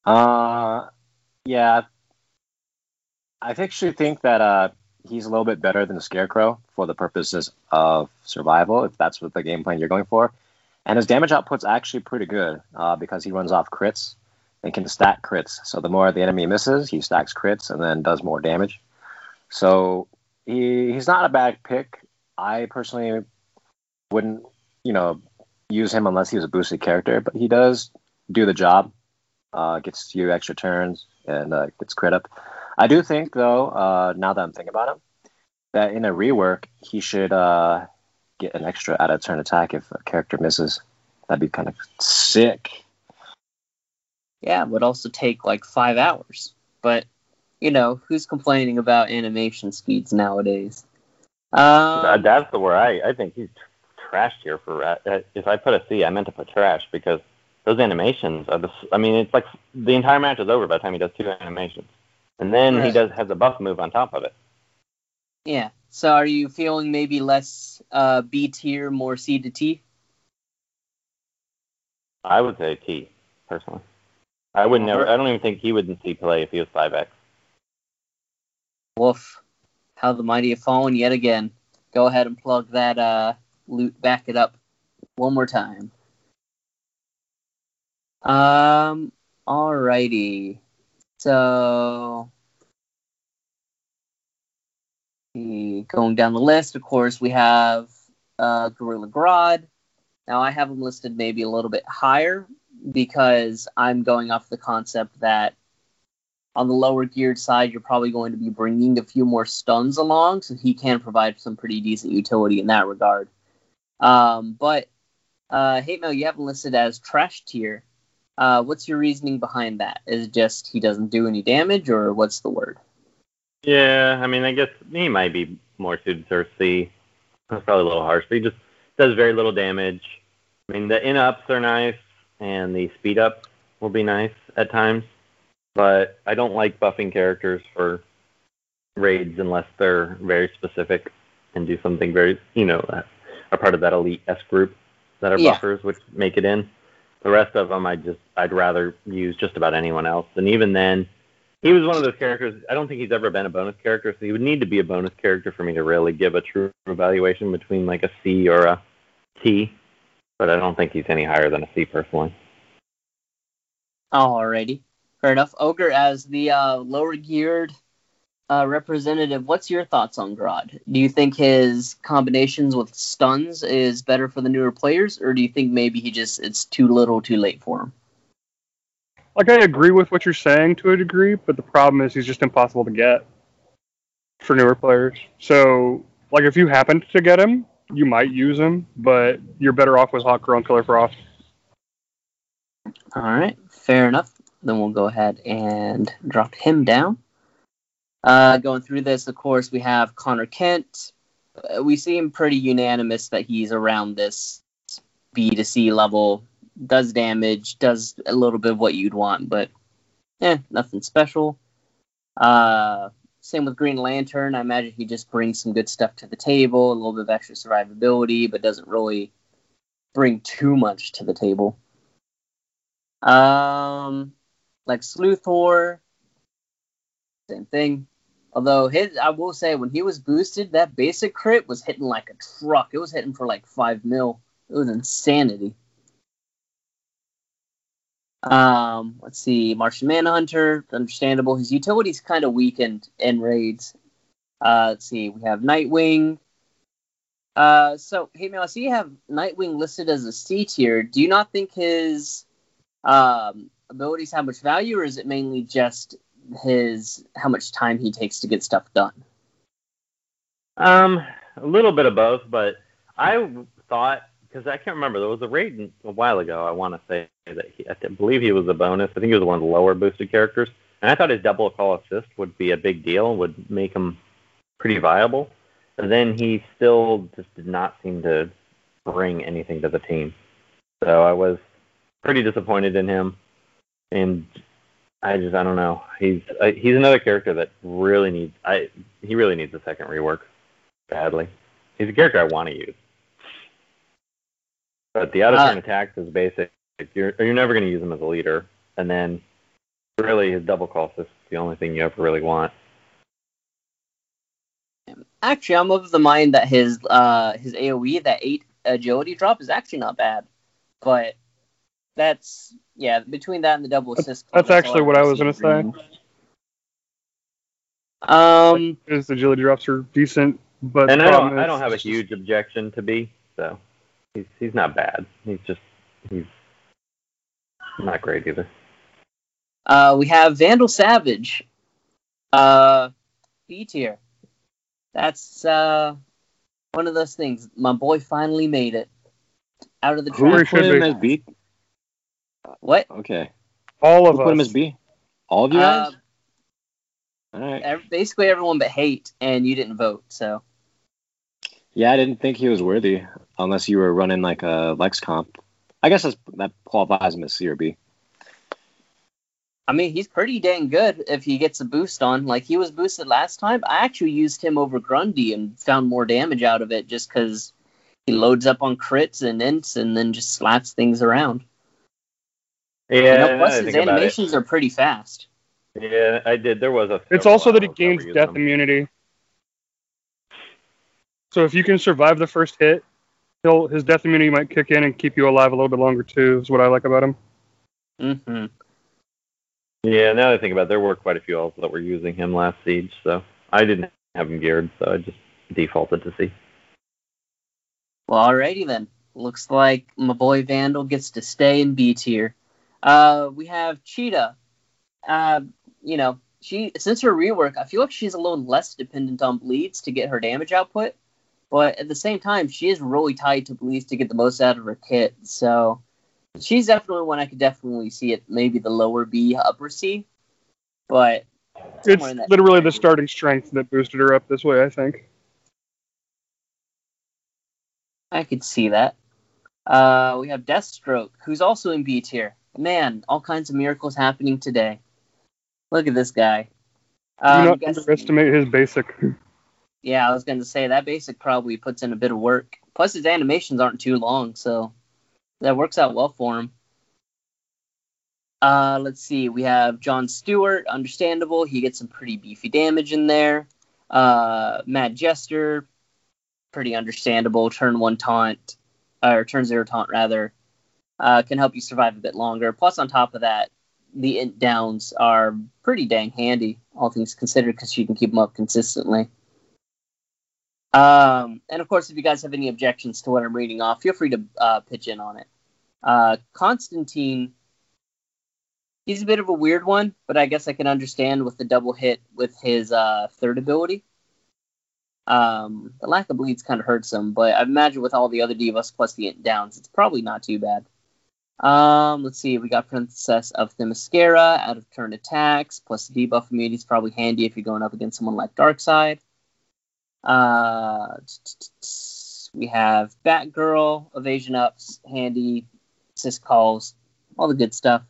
Uh, yeah. I actually think that uh, he's a little bit better than Scarecrow for the purposes of survival, if that's what the game plan you're going for. And his damage output's actually pretty good uh, because he runs off crits and can stack crits. So the more the enemy misses, he stacks crits and then does more damage. So he, he's not a bad pick. I personally wouldn't, you know, use him unless he was a boosted character, but he does do the job uh, gets you extra turns and uh, gets crit up. I do think though, uh, now that I'm thinking about him, that in a rework he should uh, get an extra out of turn attack if a character misses. That'd be kind of sick. Yeah, it would also take like five hours. But you know, who's complaining about animation speeds nowadays? Uh, Um, that's the where I I think he's tr- trashed here for uh, uh, if I put a C, I meant to put trash because those animations are the. s- I mean, it's like the entire match is over by the time he does two animations, and then he does has a buff move on top of it. yeah. So are you feeling maybe less uh, B tier, more C to T? I would say T personally. I would never. I don't even think he wouldn't see play if he was five X. Woof. How the mighty have fallen yet again. Go ahead and plug that uh, loot. Back it up one more time. Um. Alrighty. So. Going down the list, of course, we have uh, Gorilla Grodd. Now, I have him listed maybe a little bit higher because I'm going off the concept that on the lower geared side, you're probably going to be bringing a few more stuns along, so he can provide some pretty decent utility in that regard. Um, but uh, Hate Mail, you have him listed as trash tier. Uh, what's your reasoning behind that? Is it just he doesn't do any damage, or what's the word? Yeah, I mean, I guess he might be more suited for C. That's probably a little harsh, but he just does very little damage. I mean, the int ups are nice, and the speed up will be nice at times, but I don't like buffing characters for raids unless they're very specific and do something very, you know, are part of that elite S group that are Yeah. buffers, which make it in. The rest of them, I just, I'd rather use just about anyone else. And even then, he was one of those characters. I don't think he's ever been a bonus character, so he would need to be a bonus character for me to really give a true evaluation between like a C or a T. But I don't think he's any higher than a C personally. Alrighty, fair enough. Ogre, as the uh, lower geared uh, representative, what's your thoughts on Grodd? Do you think his combinations with stuns is better for the newer players, or do you think maybe he just it's too little, too late for him? Like I agree with what you're saying to a degree, but the problem is he's just impossible to get for newer players. So, like if you happen to get him, you might use him, but you're better off with Hawk Girl and Killer Frost. All right, fair enough. Then we'll go ahead and drop him down. Uh, going through this, of course, we have Connor Kent. Uh, we seem pretty unanimous that he's around this B to C level. Does damage, does a little bit of what you'd want, but eh, nothing special. Uh, same with Green Lantern. I imagine he just brings some good stuff to the table, a little bit of extra survivability, but doesn't really bring too much to the table. Um, like Sluthor, same thing. Although his, I will say, when he was boosted, that basic crit was hitting like a truck. It was hitting for like five mil. It was insanity. Um, let's see, Martian Manhunter, understandable. His utility's kind of weakened in raids. Uh, let's see, we have Nightwing. Uh, so hey, man, I see you have Nightwing listed as a C tier. Do you not think his um, abilities have much value, or is it mainly just his how much time he takes to get stuff done? Um, a little bit of both, but I thought because I can't remember there was a raid a while ago. I want to say that he, I believe he was a bonus. I think he was one of the lower boosted characters, and I thought his double call assist would be a big deal, would make him pretty viable. But then he still just did not seem to bring anything to the team. So I was pretty disappointed in him, and I just I don't know. He's I, he's another character that really needs I he really needs a second rework badly. He's a character I want to use, but the out of turn Uh, attacks is basic. You're you're never going to use him as a leader, and then really his double call is the only thing you ever really want. Actually, I'm of the mind that his uh his AOE that eight agility drop is actually not bad, but that's yeah between that and the double assist. that's all actually what I was gonna say. agreeing. Um, His agility drops are decent, but and I don't I don't have a huge objection to B, so he's he's not bad. He's just he's not great either. uh, we have Vandal Savage, uh, B tier. That's uh one of those things. My boy finally made it out of the Who Where he trap. put should him be. as B? What? Okay. all Who of put him as B? All of you Uh, guys? All right. ev- basically everyone but hate, and you didn't vote. So Yeah, I didn't think he was worthy unless you were running like a Lex comp. I guess that's, that qualifies him as C or B. I mean, he's pretty dang good if he gets a boost on. Like he was boosted last time. I actually used him over Grundy and found more damage out of it just because he loads up on crits and ints and then just slaps things around. Yeah, You know, plus his think about it. animations are pretty fast. Yeah, I did. There was a. It's also that he gains death him. immunity. So if you can survive the first hit, he'll his death immunity might kick in and keep you alive a little bit longer too. Is what I like about him. hmm Yeah, now that I think about it, there were quite a few elves that were using him last siege, so I didn't have him geared, so I just defaulted to C. Well, alrighty then. Looks like my boy Vandal gets to stay in B tier. Uh, we have Cheetah. Uh, you know, she since her rework, I feel like she's a little less dependent on bleeds to get her damage output, but at the same time, she is really tied to bleeds to get the most out of her kit. So she's definitely one I could definitely see it maybe the lower B, upper C, but It's somewhere in that- literally the starting strength that boosted her up this way. I think. I could see that. Uh, we have Deathstroke, who's also in B tier. Man, all kinds of miracles happening today. Look at this guy. Do Um, not guess- underestimate his basic. yeah, I was going to say that basic probably puts in a bit of work. Plus, his animations aren't too long, so that works out well for him. Uh, let's see. We have John Stewart, understandable. He gets some pretty beefy damage in there. Uh, Matt Jester, pretty understandable. Turn one taunt, or turn zero taunt rather, uh, can help you survive a bit longer. Plus, on top of that, the int downs are pretty dang handy, all things considered, because you can keep them up consistently. Um, and of course, if you guys have any objections to what I'm reading off, feel free to uh, pitch in on it. Uh, Constantine, he's a bit of a weird one, but I guess I can understand with the double hit with his uh, third ability. Um, the lack of bleeds kind of hurts him, but I imagine with all the other divas plus the int downs, it's probably not too bad. Um, let's see, we got Princess of Themyscira, out of turn attacks, plus the debuff immunity is probably handy if you're going up against someone like Darkseid. Uh, we have Batgirl, evasion ups, handy, assist calls, all the good stuff.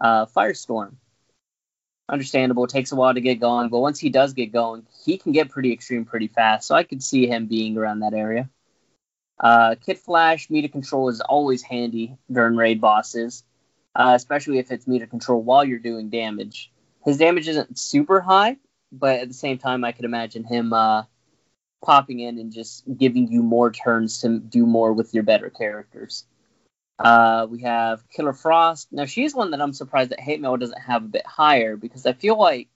Uh, Firestorm, understandable. Takes a while to get going, but once he does get going, he can get pretty extreme pretty fast. So I could see him being around that area. Uh, Kid Flash, meter control is always handy during raid bosses, uh, especially if it's meter control while you're doing damage. His damage isn't super high, but at the same time, I could imagine him uh, popping in and just giving you more turns to do more with your better characters. Uh, we have Killer Frost. Now, she's one that I'm surprised that Hate Mail doesn't have a bit higher because I feel like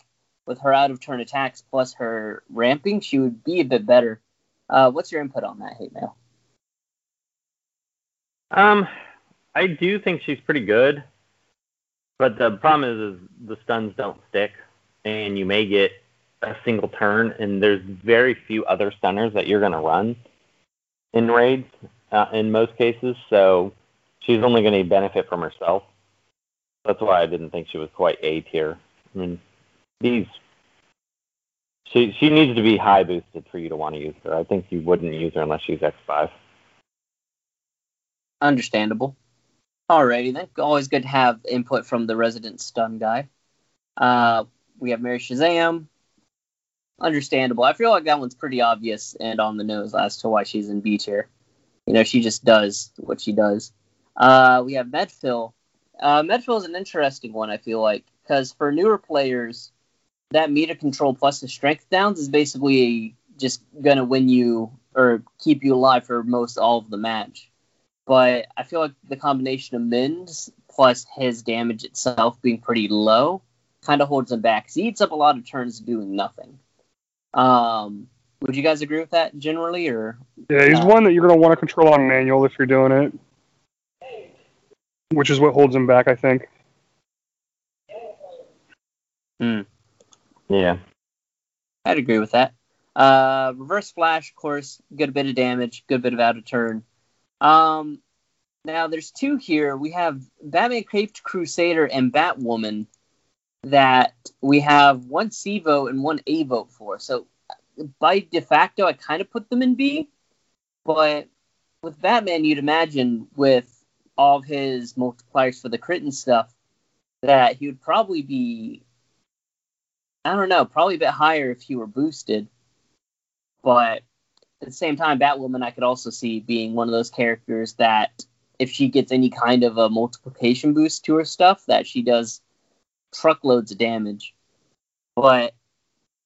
with her out of turn attacks plus her ramping, she would be a bit better. Uh, what's your input on that, Hate Mail? Um, I do think she's pretty good, but the problem is, is the stuns don't stick, and you may get a single turn, and there's very few other stunners that you're going to run in raids uh, in most cases. So she's only going to benefit from herself. That's why I didn't think she was quite A tier. I mean, these she she needs to be high boosted for you to want to use her. I think you wouldn't use her unless she's X five. Understandable. Alrighty then. Always good to have input from the resident stun guy. Uh, we have Mary Shazam. Understandable. I feel like that one's pretty obvious and on the nose as to why she's in B tier. You know, she just does what she does. Uh, we have Medfill. Uh, Medfill is an interesting one, I feel like, because for newer players, that meter control plus the strength downs is basically just going to win you or keep you alive for most all of the match but I feel like the combination of Min's plus his damage itself being pretty low kind of holds him back. 'cause he eats up a lot of turns doing nothing. Um, would you guys agree with that generally, or Yeah, he's Uh, one that you're going to want to control on manual if you're doing it, which is what holds him back, I think. Hmm. Yeah. I'd agree with that. Uh, reverse flash, of course, good bit of damage, good bit of out of turn. Um, now there's two here. We have Batman Caped Crusader and Batwoman that we have one C vote and one A vote for. So by de facto, I kind of put them in B, but with Batman, you'd imagine with all of his multipliers for the crit and stuff that he would probably be I don't know, probably a bit higher if he were boosted. But at the same time, Batwoman I could also see being one of those characters that if she gets any kind of a multiplication boost to her stuff, that she does truckloads of damage. But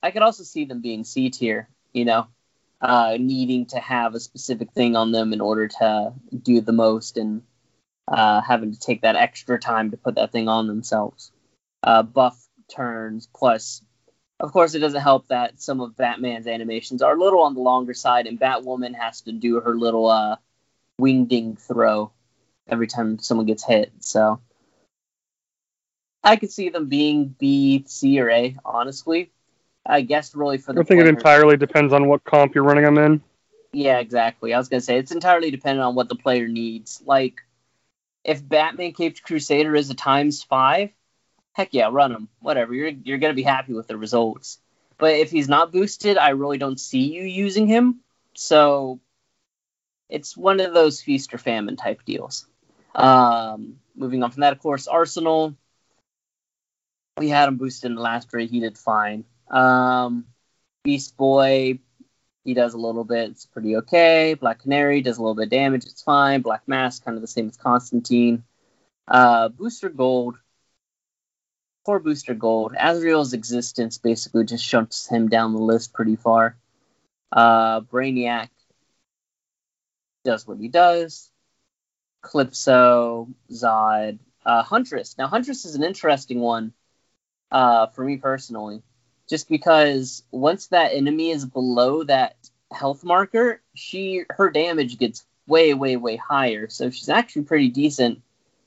I could also see them being C tier, you know, uh, needing to have a specific thing on them in order to do the most and uh, having to take that extra time to put that thing on themselves. Uh, buff turns plus of course, it doesn't help that some of Batman's animations are a little on the longer side, and Batwoman has to do her little uh, wingding throw every time someone gets hit. So I could see them being B, C, or A. Honestly, I guess really for the I think it entirely depends on what comp you're running them in. yeah, exactly. I was gonna say it's entirely dependent on what the player needs. Like, if Batman Caped Crusader is a times five, heck yeah, run him. Whatever. You're you're gonna be happy with the results. But if he's not boosted, I really don't see you using him. So it's one of those feast or famine type deals. Um, moving on from that, of course, Arsenal. We had him boosted in the last raid. He did fine. Um, Beast Boy, he does a little bit. It's pretty okay. Black Canary does a little bit of damage. It's fine. Black Mask, kind of the same as Constantine. Uh, Booster Gold. Poor Booster Gold. Azrael's existence basically just shunts him down the list pretty far. Uh, Brainiac does what he does. Calypso, Zod, uh, Huntress. Now, Huntress is an interesting one uh, for me personally, just because once that enemy is below that health marker, she her damage gets way, way, way higher. So she's actually pretty decent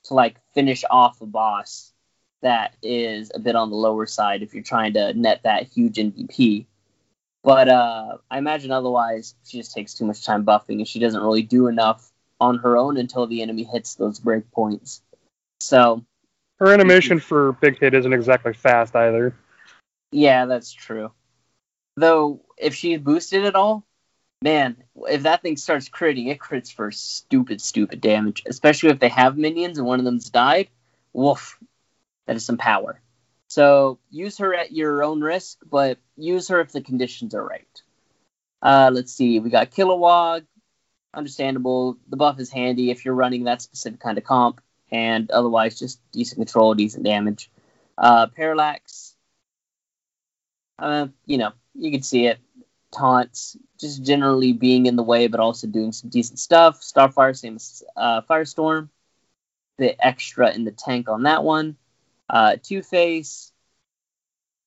to like finish off a boss that is a bit on the lower side if you're trying to net that huge MVP. But uh, I imagine otherwise she just takes too much time buffing and she doesn't really do enough on her own until the enemy hits those breakpoints. So her animation for big hit isn't exactly fast either. Yeah, that's true. Though if she's boosted at all, man, if that thing starts critting, it crits for stupid, stupid damage. Especially if they have minions and one of them's died. Woof. That is some power. So use her at your own risk, but use her if the conditions are right. Uh, let's see. We got Kilowog. Understandable. The buff is handy if you're running that specific kind of comp, and otherwise just decent control, decent damage. Uh, Parallax. Uh, you know, you can see it. Taunts, just generally being in the way, but also doing some decent stuff. Starfire, same as uh, Firestorm. The extra in the tank on that one. Uh, Two Face,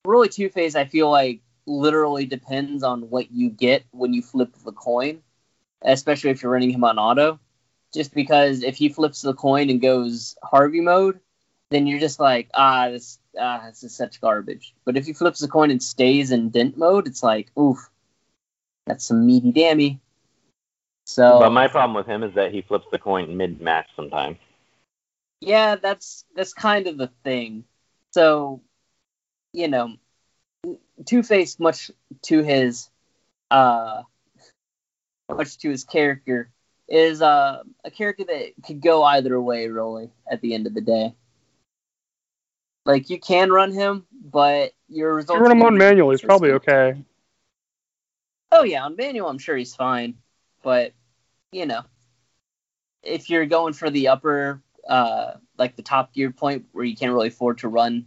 really Two Face, I feel like literally depends on what you get when you flip the coin, especially if you're running him on auto. Just because if he flips the coin and goes Harvey mode, then you're just like, ah, this, ah, this is such garbage. But if he flips the coin and stays in dent mode, it's like, oof, that's some meaty dammy. So, but my problem with him is that he flips the coin mid match sometimes. Yeah, that's that's kind of the thing. So, you know, Two Face, much to his, uh, much to his character, is uh, a character that could go either way, really. At the end of the day, like you can run him, but your results. You run him on manual, he's probably okay. Oh yeah, on manual, I'm sure he's fine, but you know, if you're going for the upper uh, like the top gear point where you can't really afford to run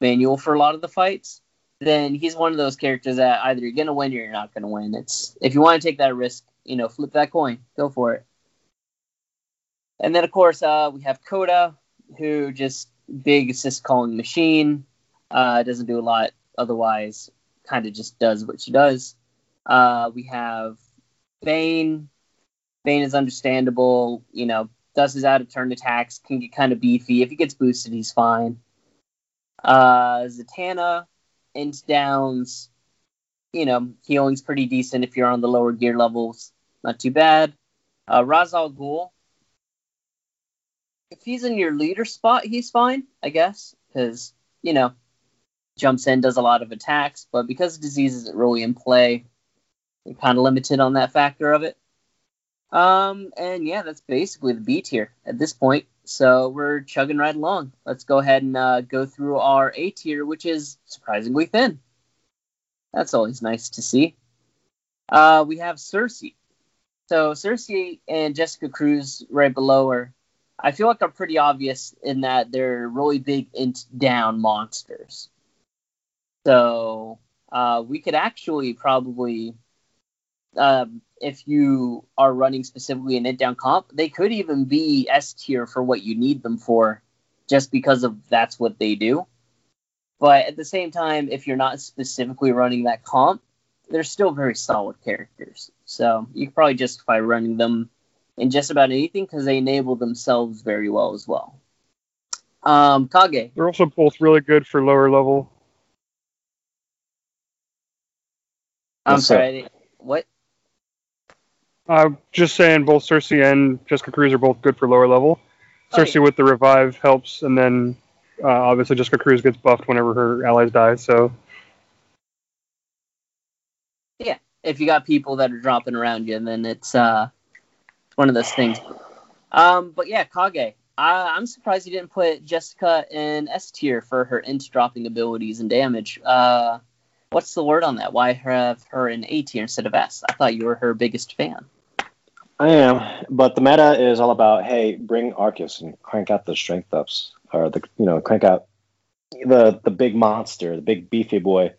manual for a lot of the fights, then he's one of those characters that either you're gonna win or you're not gonna win. It's if you want to take that risk, you know, flip that coin, go for it. And then of course uh, we have Coda, who just big assist calling machine, uh, doesn't do a lot otherwise, kind of just does what she does. Uh, we have Bane. Bane is understandable, you know, does his out of turn attacks, can get kind of beefy. If he gets boosted, he's fine. Uh, Zatanna, int downs, you know, healing's pretty decent if you're on the lower gear levels. Not too bad. Uh, Ra's al Ghul, if he's in your leader spot, he's fine, I guess, because, you know, jumps in, does a lot of attacks, but because disease isn't really in play, you're kind of limited on that factor of it. Um, and yeah, that's basically the B tier at this point. So we're chugging right along. Let's go ahead and uh, go through our A tier, which is surprisingly thin. That's always nice to see. Uh, we have Circe. So Circe and Jessica Cruz right below her. I feel like are pretty obvious in that they're really big int down monsters. So uh, we could actually probably um, if you are running specifically an int down comp, they could even be S tier for what you need them for, just because of that's what they do. But at the same time, if you're not specifically running that comp, they're still very solid characters. So you could probably justify running them in just about anything because they enable themselves very well as well. Um, Kage. They're also both really good for lower level. I'm sorry. What? I'm just saying both Circe and Jessica Cruz are both good for lower level. Oh, Circe yeah. with the revive helps, and then uh, obviously Jessica Cruz gets buffed whenever her allies die. So Yeah, if you got people that are dropping around you, then it's uh, one of those things. Um, but yeah, Kage. I, I'm surprised you didn't put Jessica in S tier for her int dropping abilities and damage. Uh, what's the word on that? Why have her in A tier instead of S? I thought you were her biggest fan. I am, but the meta is all about hey, bring Arcus and crank out the strength ups, or the you know crank out the the big monster, the big beefy boy,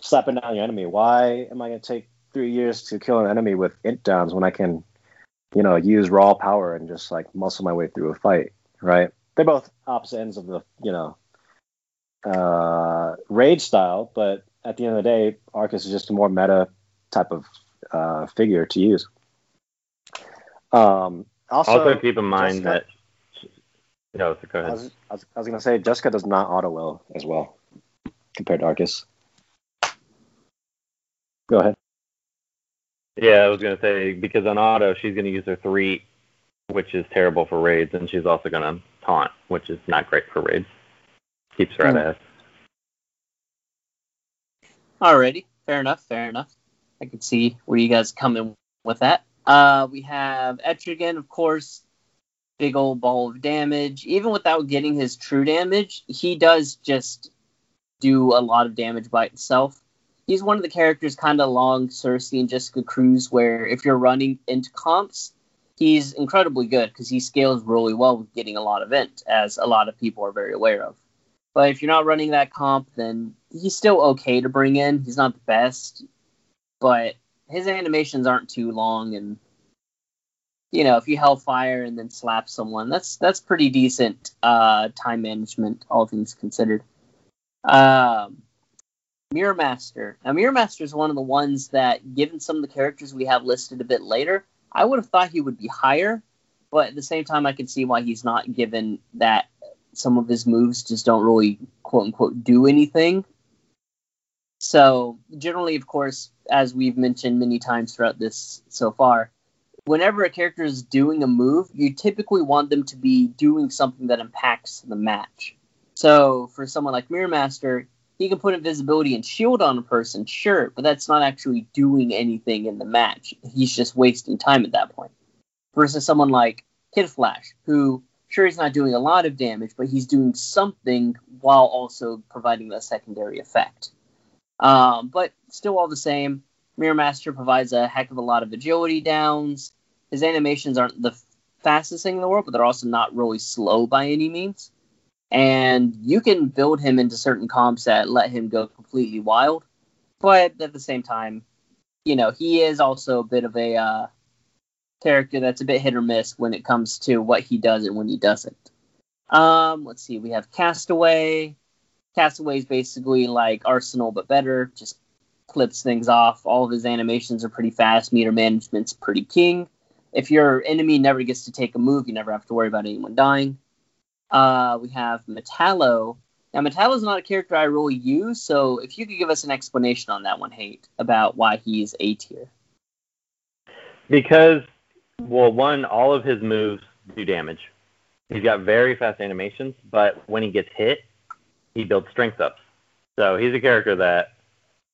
slapping down your enemy. Why am I gonna take three years to kill an enemy with int downs when I can, you know, use raw power and just like muscle my way through a fight? Right? They're both opposite ends of the you know uh, raid style, but at the end of the day, Arcus is just a more meta type of uh, figure to use. Um, also, Also, keep in mind Jessica- that. No, so go I ahead. was, I was, I was gonna say Jessica does not auto well as well compared to Arcus. Go ahead. Yeah, I was gonna say because on auto she's gonna use her three, which is terrible for raids, and she's also gonna taunt, which is not great for raids. Keeps her Hmm. at S. Alrighty, fair enough, fair enough. I can see where you guys come in with that. Uh, we have Etrigan, of course, big old ball of damage. Even without getting his true damage, he does just do a lot of damage by itself. He's one of the characters kind of along Circe and Jessica Cruz, where if you're running into comps, he's incredibly good because he scales really well with getting a lot of int, as a lot of people are very aware of. But if you're not running that comp, then he's still okay to bring in. He's not the best, but his animations aren't too long, and you know, if you hellfire and then slap someone, that's that's pretty decent uh, time management, all things considered. Um, Mirror Master. Now, Mirror Master is one of the ones that, given some of the characters we have listed a bit later, I would have thought he would be higher, but at the same time, I can see why he's not given that some of his moves just don't really quote unquote do anything. So generally, of course, as we've mentioned many times throughout this so far, whenever a character is doing a move, you typically want them to be doing something that impacts the match. So for someone like Mirror Master, he can put invisibility and shield on a person, sure, but that's not actually doing anything in the match. He's just wasting time at that point. Versus someone like Kid Flash, who sure he's not doing a lot of damage, but he's doing something while also providing a secondary effect. Um, but still, all the same, Mirror Master provides a heck of a lot of agility downs. His animations aren't the fastest thing in the world, but they're also not really slow by any means. And you can build him into certain comps that let him go completely wild. But at the same time, you know, he is also a bit of a uh, character that's a bit hit or miss when it comes to what he does and when he doesn't. Um, let's see, we have Castaway. Castaway is basically like Arsenal but better, just clips things off. All of his animations are pretty fast. Meter management's pretty king. If your enemy never gets to take a move, you never have to worry about anyone dying. Uh, we have Metallo. Now, Metallo's not a character I really use, so if you could give us an explanation on that one, Hate, about why he's A tier. Because, well, one, all of his moves do damage. He's got very fast animations, but when he gets hit, he builds strength ups. So he's a character that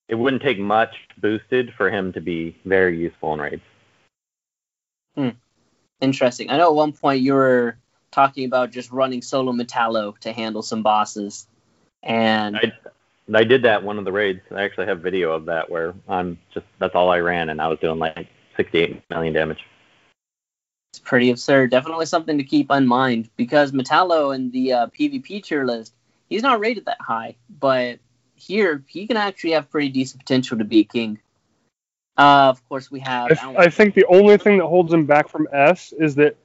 it wouldn't take much boosted for him to be very useful in raids. Interesting. I know at one point you were talking about just running solo Metallo to handle some bosses, and I, I did that one of the raids. I actually have video of that where I'm just that's all I ran, and I was doing like 68 million damage. it's pretty absurd. Definitely something to keep in mind because Metallo in the uh, PvP tier list, he's not rated that high, but here he can actually have pretty decent potential to be king. Uh, of course, we have. I, th- I think the only thing that holds him back from S is that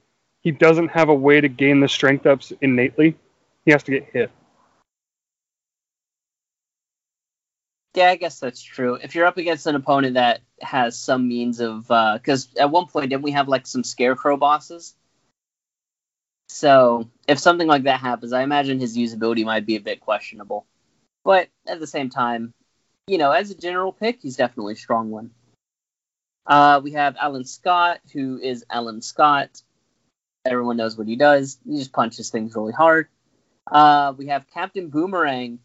he doesn't have a way to gain the strength ups innately. He has to get hit. Yeah, I guess that's true. If you're up against an opponent that has some means of, because at one point didn't we have like some scarecrow bosses? So if something like that happens, I imagine his usability might be a bit questionable. But at the same time, you know, as a general pick, he's definitely a strong one. Uh, we have Alan Scott, who is Alan Scott. Everyone knows what he does. He just punches things really hard. Uh, we have Captain Boomerang,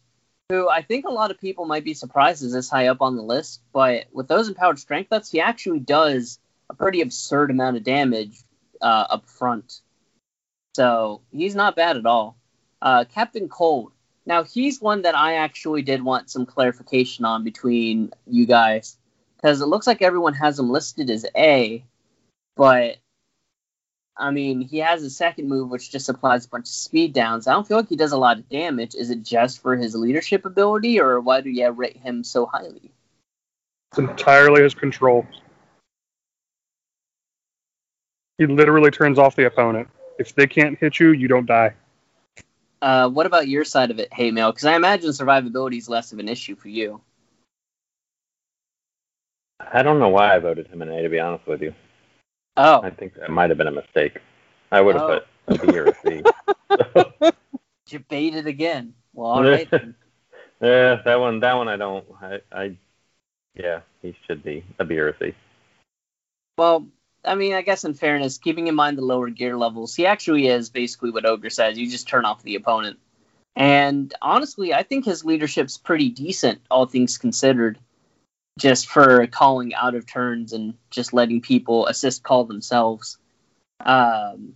who I think a lot of people might be surprised is this high up on the list, but with those empowered strength ups, he actually does a pretty absurd amount of damage uh, up front. So he's not bad at all. Uh, Captain Cold. Now he's one that I actually did want some clarification on between you guys because it looks like everyone has him listed as A, but I mean he has a second move which just applies a bunch of speed downs. I don't feel like he does a lot of damage. Is it just for his leadership ability, or why do you rate him so highly? It's entirely his control. He literally turns off the opponent. If they can't hit you, you don't die. Uh, what about your side of it, Hate Mail? Because I imagine survivability is less of an issue for you. I don't know why I voted him an A, to be honest with you. Oh, I think that might have been a mistake. I would have Oh. put a B or a C. you baited again. Well, all right. then. yeah, that one, that one, I don't. I, I, yeah, he should be a B or a C. Well, I mean, I guess in fairness, keeping in mind the lower gear levels, he actually is basically what Ogre says. You just turn off the opponent. And honestly, I think his leadership's pretty decent, all things considered, just for calling out of turns and just letting people assist call themselves. Um,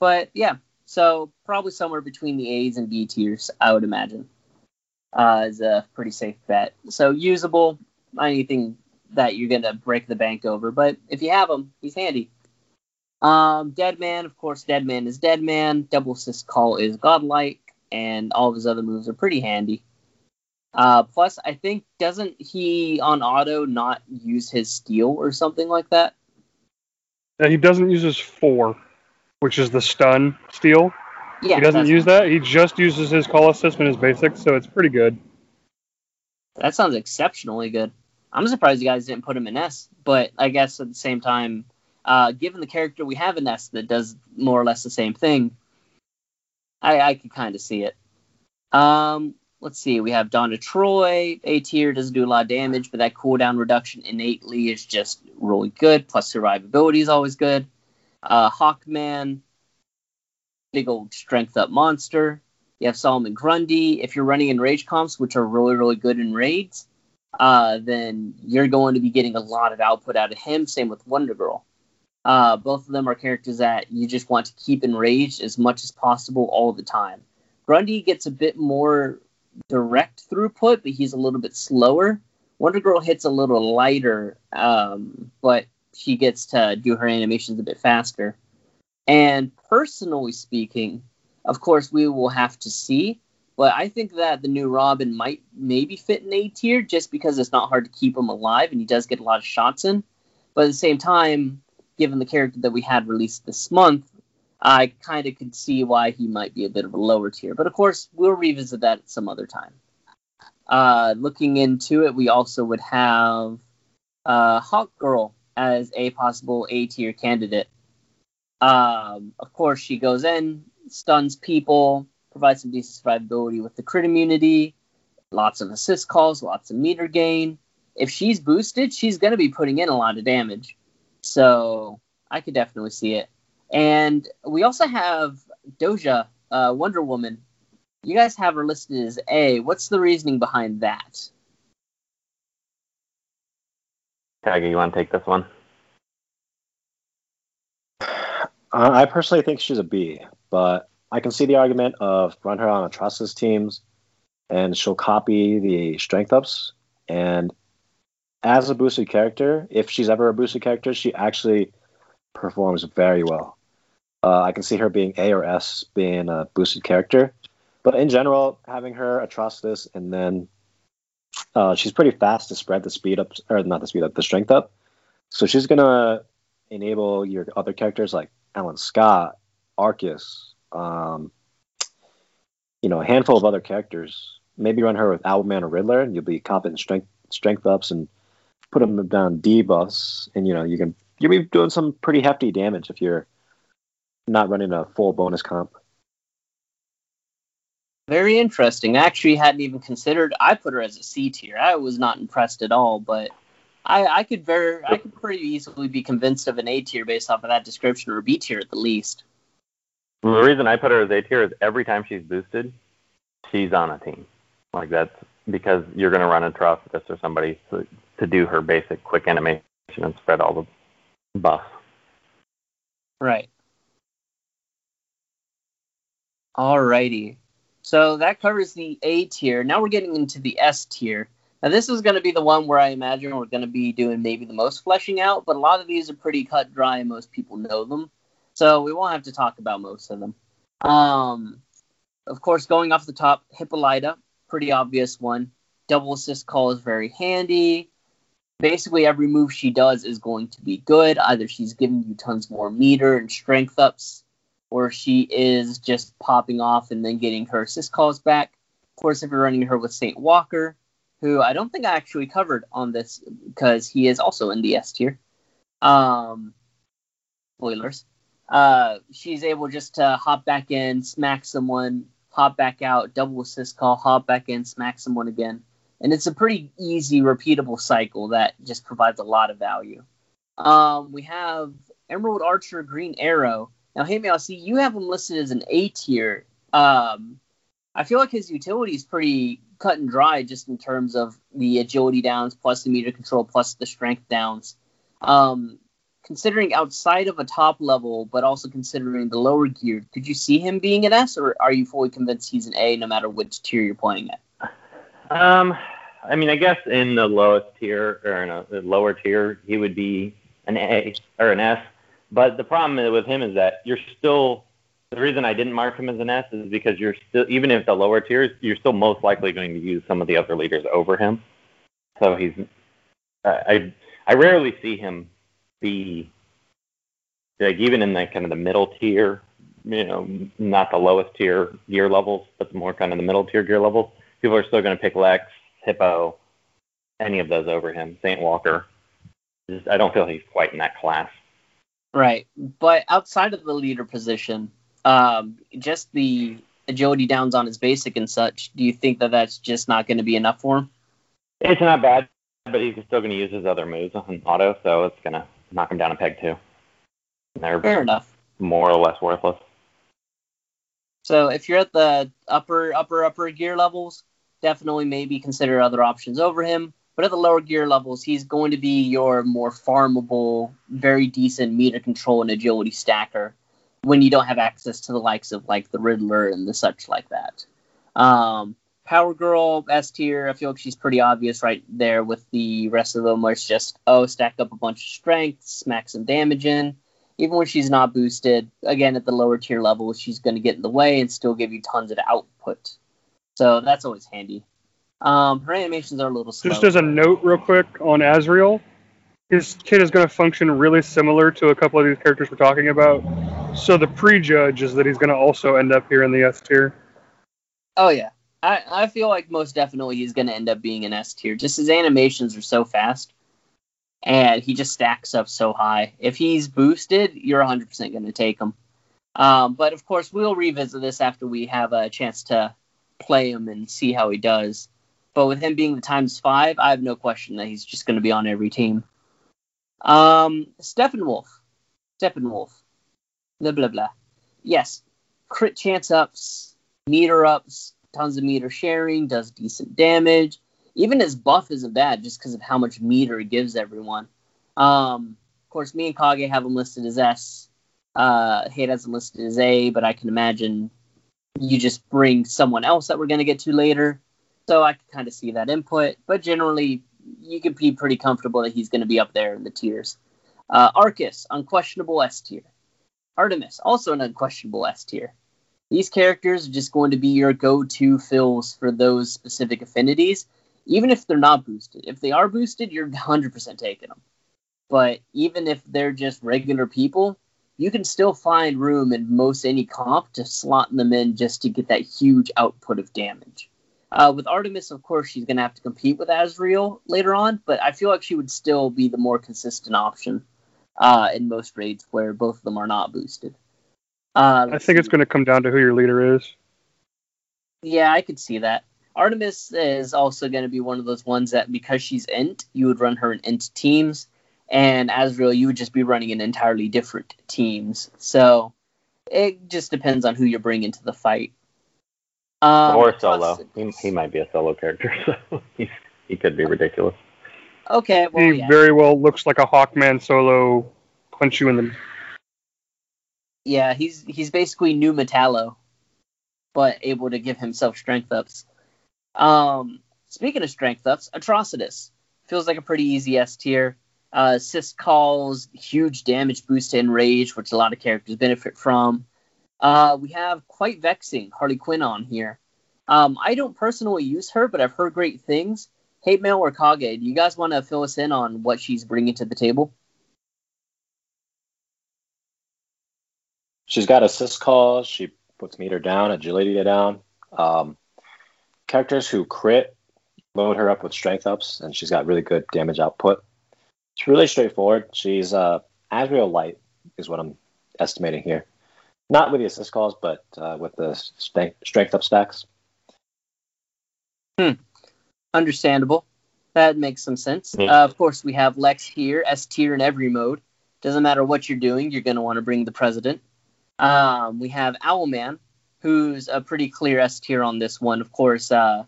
but yeah, so probably somewhere between the A's and B tiers, I would imagine, uh, is a pretty safe bet. So usable, anything that you're gonna break the bank over. But if you have him, he's handy. Um, Dead Man, of course, Dead Man is Dead Man. Double Assist Call is godlike, and all of his other moves are pretty handy. Uh, plus, I think doesn't he on auto not use his steal or something like that? Now, he doesn't use his four, which is the stun steal. Yeah, he doesn't use that. He just uses his call assist and his basics, so it's pretty good. That sounds exceptionally good. I'm surprised you guys didn't put him in S, but I guess at the same time, uh, given the character we have in S that does more or less the same thing, I, I could kind of see it. Um, let's see, we have Donna Troy. A tier doesn't do a lot of damage, but that cooldown reduction innately is just really good. Plus survivability is always good. Uh, Hawkman, big old strength up monster. You have Solomon Grundy. If you're running in rage comps, which are really, really good in raids, uh, then you're going to be getting a lot of output out of him. Same with Wonder Girl. Uh, both of them are characters that you just want to keep enraged as much as possible all the time. Grundy gets a bit more direct throughput, but he's a little bit slower. Wonder Girl hits a little lighter, um, but she gets to do her animations a bit faster. And personally speaking, of course, we will have to see. But I think that the new Robin might maybe fit in A tier just because it's not hard to keep him alive and he does get a lot of shots in. But at the same time, given the character that we had released this month, I kind of could see why he might be a bit of a lower tier. But of course, we'll revisit that at some other time. Uh, looking into it, we also would have uh, Hawk Girl as a possible A tier candidate. Um, of course, she goes in, stuns people, provides some decent survivability with the crit immunity, lots of assist calls, lots of meter gain. If she's boosted, she's going to be putting in a lot of damage. So I could definitely see it. And we also have Doja, uh, Wonder Woman. You guys have her listed as A. What's the reasoning behind that? Tiger, you want to take this one? Uh, I personally think she's a B, but I can see the argument of run her on Atrocitus teams, and she'll copy the strength ups. And as a boosted character, if she's ever a boosted character, she actually performs very well. Uh, I can see her being A or S, being a boosted character. But in general, having her Atrocitus and then uh, she's pretty fast to spread the speed up, or not the speed up, the strength up. So she's gonna enable your other characters like Alan Scott, Arceus, um, you know, a handful of other characters. Maybe run her with Owlman or Riddler, and you'll be confident strength strength ups and put them down debuffs, and you know you can you'll be doing some pretty hefty damage if you're not running a full bonus comp. Very interesting. I actually hadn't even considered. I put her as a C tier. I was not impressed at all, but I, I could very, I could pretty easily be convinced of an A tier based off of that description, or B tier at the least. The reason I put her as A tier is every time she's boosted, she's on a team. Like that's because you're going to run a Atrocitus or somebody to, to do her basic quick animation and spread all the buffs. Right. Alrighty. So that covers the A tier. Now we're getting into the S tier. Now this is going to be the one where I imagine we're going to be doing maybe the most fleshing out, but a lot of these are pretty cut dry and most people know them. So we won't have to talk about most of them. Um, of course, going off the top, Hippolyta, pretty obvious one. Double assist call is very handy. Basically, every move she does is going to be good. Either she's giving you tons more meter and strength ups, or she is just popping off and then getting her assist calls back. Of course, if you're running her with Saint Walker, who I don't think I actually covered on this because he is also in the S tier. Um, spoilers. Uh, she's able just to hop back in, smack someone, hop back out, double assist call, hop back in, smack someone again. And it's a pretty easy, repeatable cycle that just provides a lot of value. Um, we have Emerald Archer Green Arrow. Now, hey, I'll see you have him listed as an A tier. Um, I feel like his utility is pretty cut and dry just in terms of the agility downs plus the meter control plus the strength downs. Um, considering outside of a top level, but also considering the lower gear, could you see him being an S, or are you fully convinced he's an A no matter which tier you're playing at? Um, I mean, I guess in the lowest tier or in a, the lower tier, he would be an A or an S. But the problem with him is that you're still the reason I didn't mark him as an S is because you're still even if the lower tiers, you're still most likely going to use some of the other leaders over him. So he's I I rarely see him be like even in the kind of the middle tier, you know, not the lowest tier gear levels, but more kind of the middle tier gear levels. People are still going to pick Lex, Hippo, any of those over him. Saint Walker. Just, I don't feel he's quite in that class. Right, but outside of the leader position, um, just the agility downs on his basic and such, do you think that that's just not going to be enough for him? It's not bad, but he's still going to use his other moves on auto, so it's going to knock him down a peg too. they're Fair enough. More or less worthless. So if you're at the upper, upper, upper gear levels, definitely maybe consider other options over him. But at the lower gear levels, he's going to be your more farmable, very decent meter control and agility stacker when you don't have access to the likes of like the Riddler and the such like that. Um, Power Girl S tier, I feel like she's pretty obvious right there with the rest of them, where it's just oh stack up a bunch of strength, smack some damage in. Even when she's not boosted, again at the lower tier level, she's going to get in the way and still give you tons of output. So that's always handy. Um, her animations are a little slow. Just as a note, real quick on Azrael, his kit is going to function really similar to a couple of these characters we're talking about. So the prejudge is that he's going to also end up here in the S tier. Oh yeah, I I feel like most definitely he's going to end up being an S tier. Just his animations are so fast, and he just stacks up so high. If he's boosted, you're 100% going to take him. Um, but of course, we'll revisit this after we have a chance to play him and see how he does. But with him being the times five, I have no question that he's just going to be on every team. Um, Steppenwolf. Steppenwolf. Blah, blah, blah. Yes. Crit chance ups, meter ups, tons of meter sharing, does decent damage. Even his buff isn't bad just because of how much meter it gives everyone. Um, of course, me and Kage have him listed as S. Uh, Hate has him listed as A, but I can imagine you just bring someone else that we're going to get to later. So I can kind of see that input. But generally, you could be pretty comfortable that he's going to be up there in the tiers. Uh, Arcus, unquestionable S tier. Artemis, also an unquestionable S tier. These characters are just going to be your go-to fills for those specific affinities, even if they're not boosted. If they are boosted, you're 100% taking them. But even if they're just regular people, you can still find room in most any comp to slot them in just to get that huge output of damage. Uh, with Artemis, of course, she's going to have to compete with Azrael later on, but I feel like she would still be the more consistent option uh, in most raids where both of them are not boosted. Uh, I think see. it's going to come down to who your leader is. Yeah, I could see that. Artemis is also going to be one of those ones that because she's int, you would run her in int teams, and Azrael, you would just be running in entirely different teams. So it just depends on who you bring into the fight. Um, or solo. He, he might be a solo character, so he, he could be ridiculous. Okay, well, he yeah. very well looks like a Hawkman solo, punch you in the Yeah, he's he's basically new Metallo, but able to give himself strength ups. Um, speaking of strength ups, Atrocitus feels like a pretty easy S tier. Uh, calls, huge damage boost to enrage, which a lot of characters benefit from. Uh, we have quite vexing Harley Quinn on here. Um, I don't personally use her, but I've heard great things. Hate Mail or Kage, do you guys want to fill us in on what she's bringing to the table? She's got assist calls. She puts meter down, agility down. Um, characters who crit load her up with strength ups, and she's got really good damage output. It's really straightforward. She's uh, Azrael light is what I'm estimating here. Not with the assist calls, but uh, with the strength, strength up stacks. Hmm. Understandable. That makes some sense. Uh, of course, we have Lex here, S tier in every mode. Doesn't matter what you're doing, you're going to want to bring the president. Um, we have Owlman, who's a pretty clear S tier on this one. Of course, uh,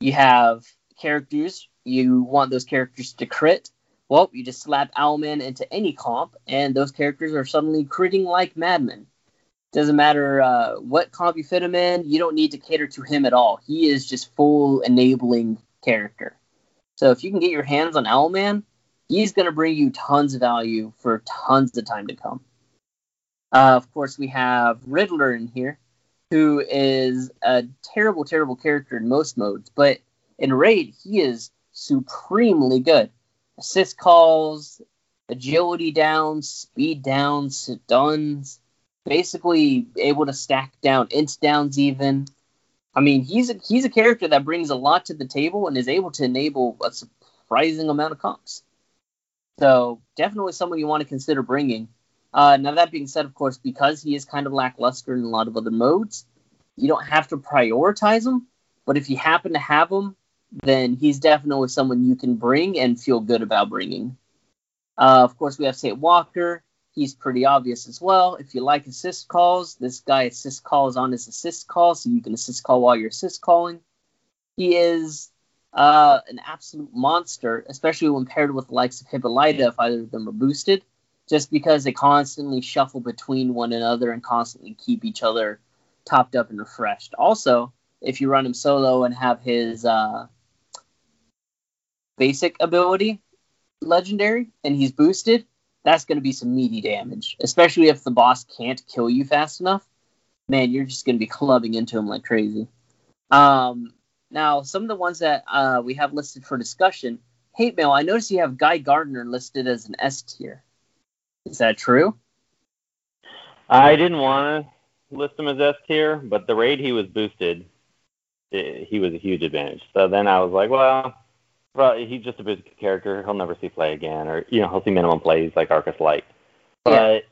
you have characters. You want those characters to crit. Well, you just slap Owlman into any comp, and those characters are suddenly critting like madmen. Doesn't matter uh, what comp you fit him in, you don't need to cater to him at all. He is just full enabling character. So if you can get your hands on Owlman, he's going to bring you tons of value for tons of time to come. Uh, of course, we have Riddler in here, who is a terrible, terrible character in most modes, but in Raid, he is supremely good. Assist calls, agility down, speed down, stuns, basically able to stack down int downs even. I mean, he's a, he's a character that brings a lot to the table and is able to enable a surprising amount of comps. So definitely someone you want to consider bringing. Uh, now that being said, of course, because he is kind of lackluster in a lot of other modes, you don't have to prioritize him. But if you happen to have him, then he's definitely someone you can bring and feel good about bringing. Uh, of course, we have St. Walker. He's pretty obvious as well. If you like assist calls, this guy assist calls on his assist call, so you can assist call while you're assist calling. He is uh, an absolute monster, especially when paired with the likes of Hippolyta if either of them are boosted, just because they constantly shuffle between one another and constantly keep each other topped up and refreshed. Also, if you run him solo and have his uh, basic ability legendary and he's boosted, that's going to be some meaty damage, especially if the boss can't kill you fast enough. Man, you're just going to be clubbing into him like crazy. Um, now, some of the ones that uh, we have listed for discussion, hate mail. I notice you have Guy Gardner listed as an S tier. Is that true? I didn't want to list him as S tier, but the raid he was boosted, it, he was a huge advantage. So then I was like, well, well, he's just a big character. He'll never see play again, or you know, he'll see minimum plays like Arcus Light. But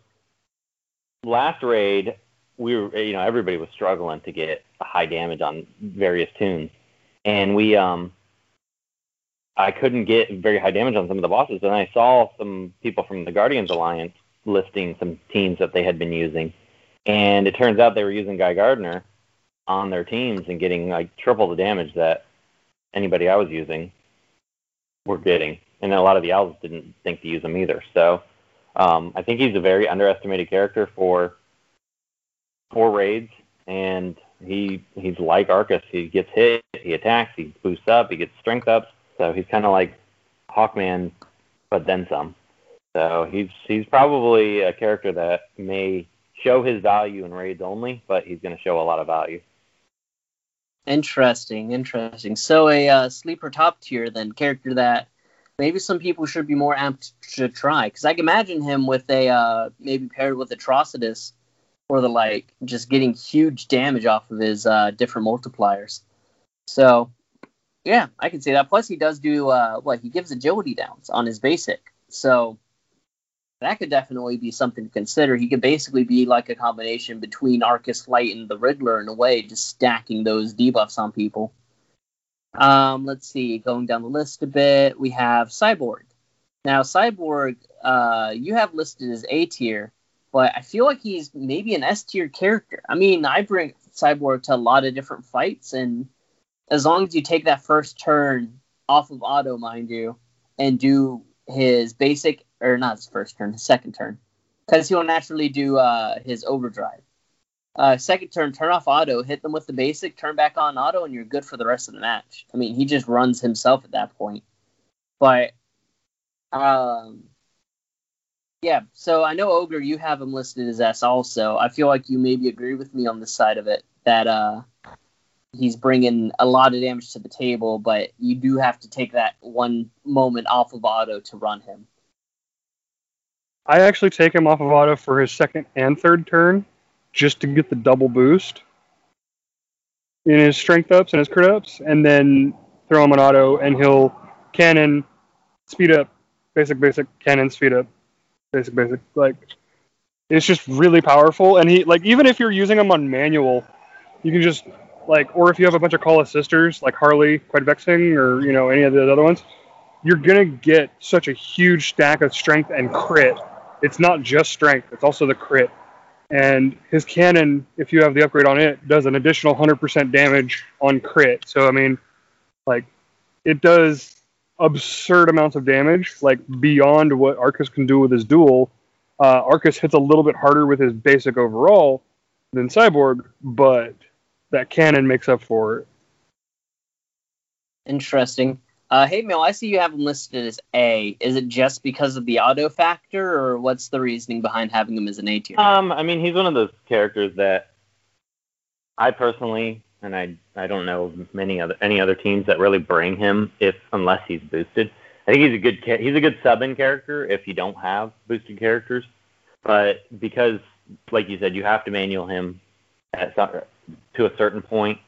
yeah. last raid, we were, you know, everybody was struggling to get high damage on various tunes, and we, um, I couldn't get very high damage on some of the bosses, and I saw some people from the Guardians Alliance listing some teams that they had been using, and it turns out they were using Guy Gardner on their teams and getting like triple the damage that anybody I was using were getting, and a lot of the owls didn't think to use him either. So um, I think he's a very underestimated character for for raids, and he he's like Arcus. He gets hit, he attacks, he boosts up, he gets strength up. So he's kind of like Hawkman, but then some. So he's he's probably a character that may show his value in raids only, but he's going to show a lot of value. Interesting, interesting. So a uh, sleeper top tier then character that maybe some people should be more amped to try because I can imagine him with a uh, maybe paired with Atrocitus or the like, just getting huge damage off of his uh, different multipliers. So yeah, I can see that. Plus he does do uh, what he gives agility downs on his basic. So that could definitely be something to consider. He could basically be like a combination between Arcus Light and the Riddler in a way, just stacking those debuffs on people. Um, let's see, going down the list a bit, we have Cyborg. Now, Cyborg, uh, you have listed as A tier, but I feel like he's maybe an S tier character. I mean, I bring Cyborg to a lot of different fights, and as long as you take that first turn off of auto, mind you, and do his basic or not his first turn, his second turn, because he'll naturally do uh, his overdrive. Uh, second turn, turn off auto, hit them with the basic, turn back on auto, and you're good for the rest of the match. I mean, he just runs himself at that point. But, um, yeah, so I know Ogre, you have him listed as S also. I feel like you maybe agree with me on this side of it that uh, he's bringing a lot of damage to the table, but you do have to take that one moment off of auto to run him. I actually take him off of auto for his second and third turn just to get the double boost in his strength ups and his crit ups, and then throw him on auto, and he'll cannon, speed up, basic, basic, cannon, speed up, basic, basic. Like, it's just really powerful. And he, like, even if you're using him on manual, you can just, like, or if you have a bunch of call of Sisters, like Harley, Quite Vexing, or, you know, any of the other ones, you're going to get such a huge stack of strength and crit it's not just strength, it's also the crit. And his cannon, if you have the upgrade on it, does an additional 100% damage on crit. So, I mean, like, it does absurd amounts of damage, like, beyond what Arcus can do with his duel. Uh, Arcus hits a little bit harder with his basic overall than Cyborg, but that cannon makes up for it. Interesting. Uh, hey, Mel, I see you have him listed as A. Is it just because of the auto factor, or what's the reasoning behind having him as an A tier? Um, I mean, he's one of those characters that I personally, and I, I don't know many other any other teams that really bring him if unless he's boosted. I think he's a good he's a good sub in character if you don't have boosted characters, but because like you said, you have to manual him at some, to a certain point,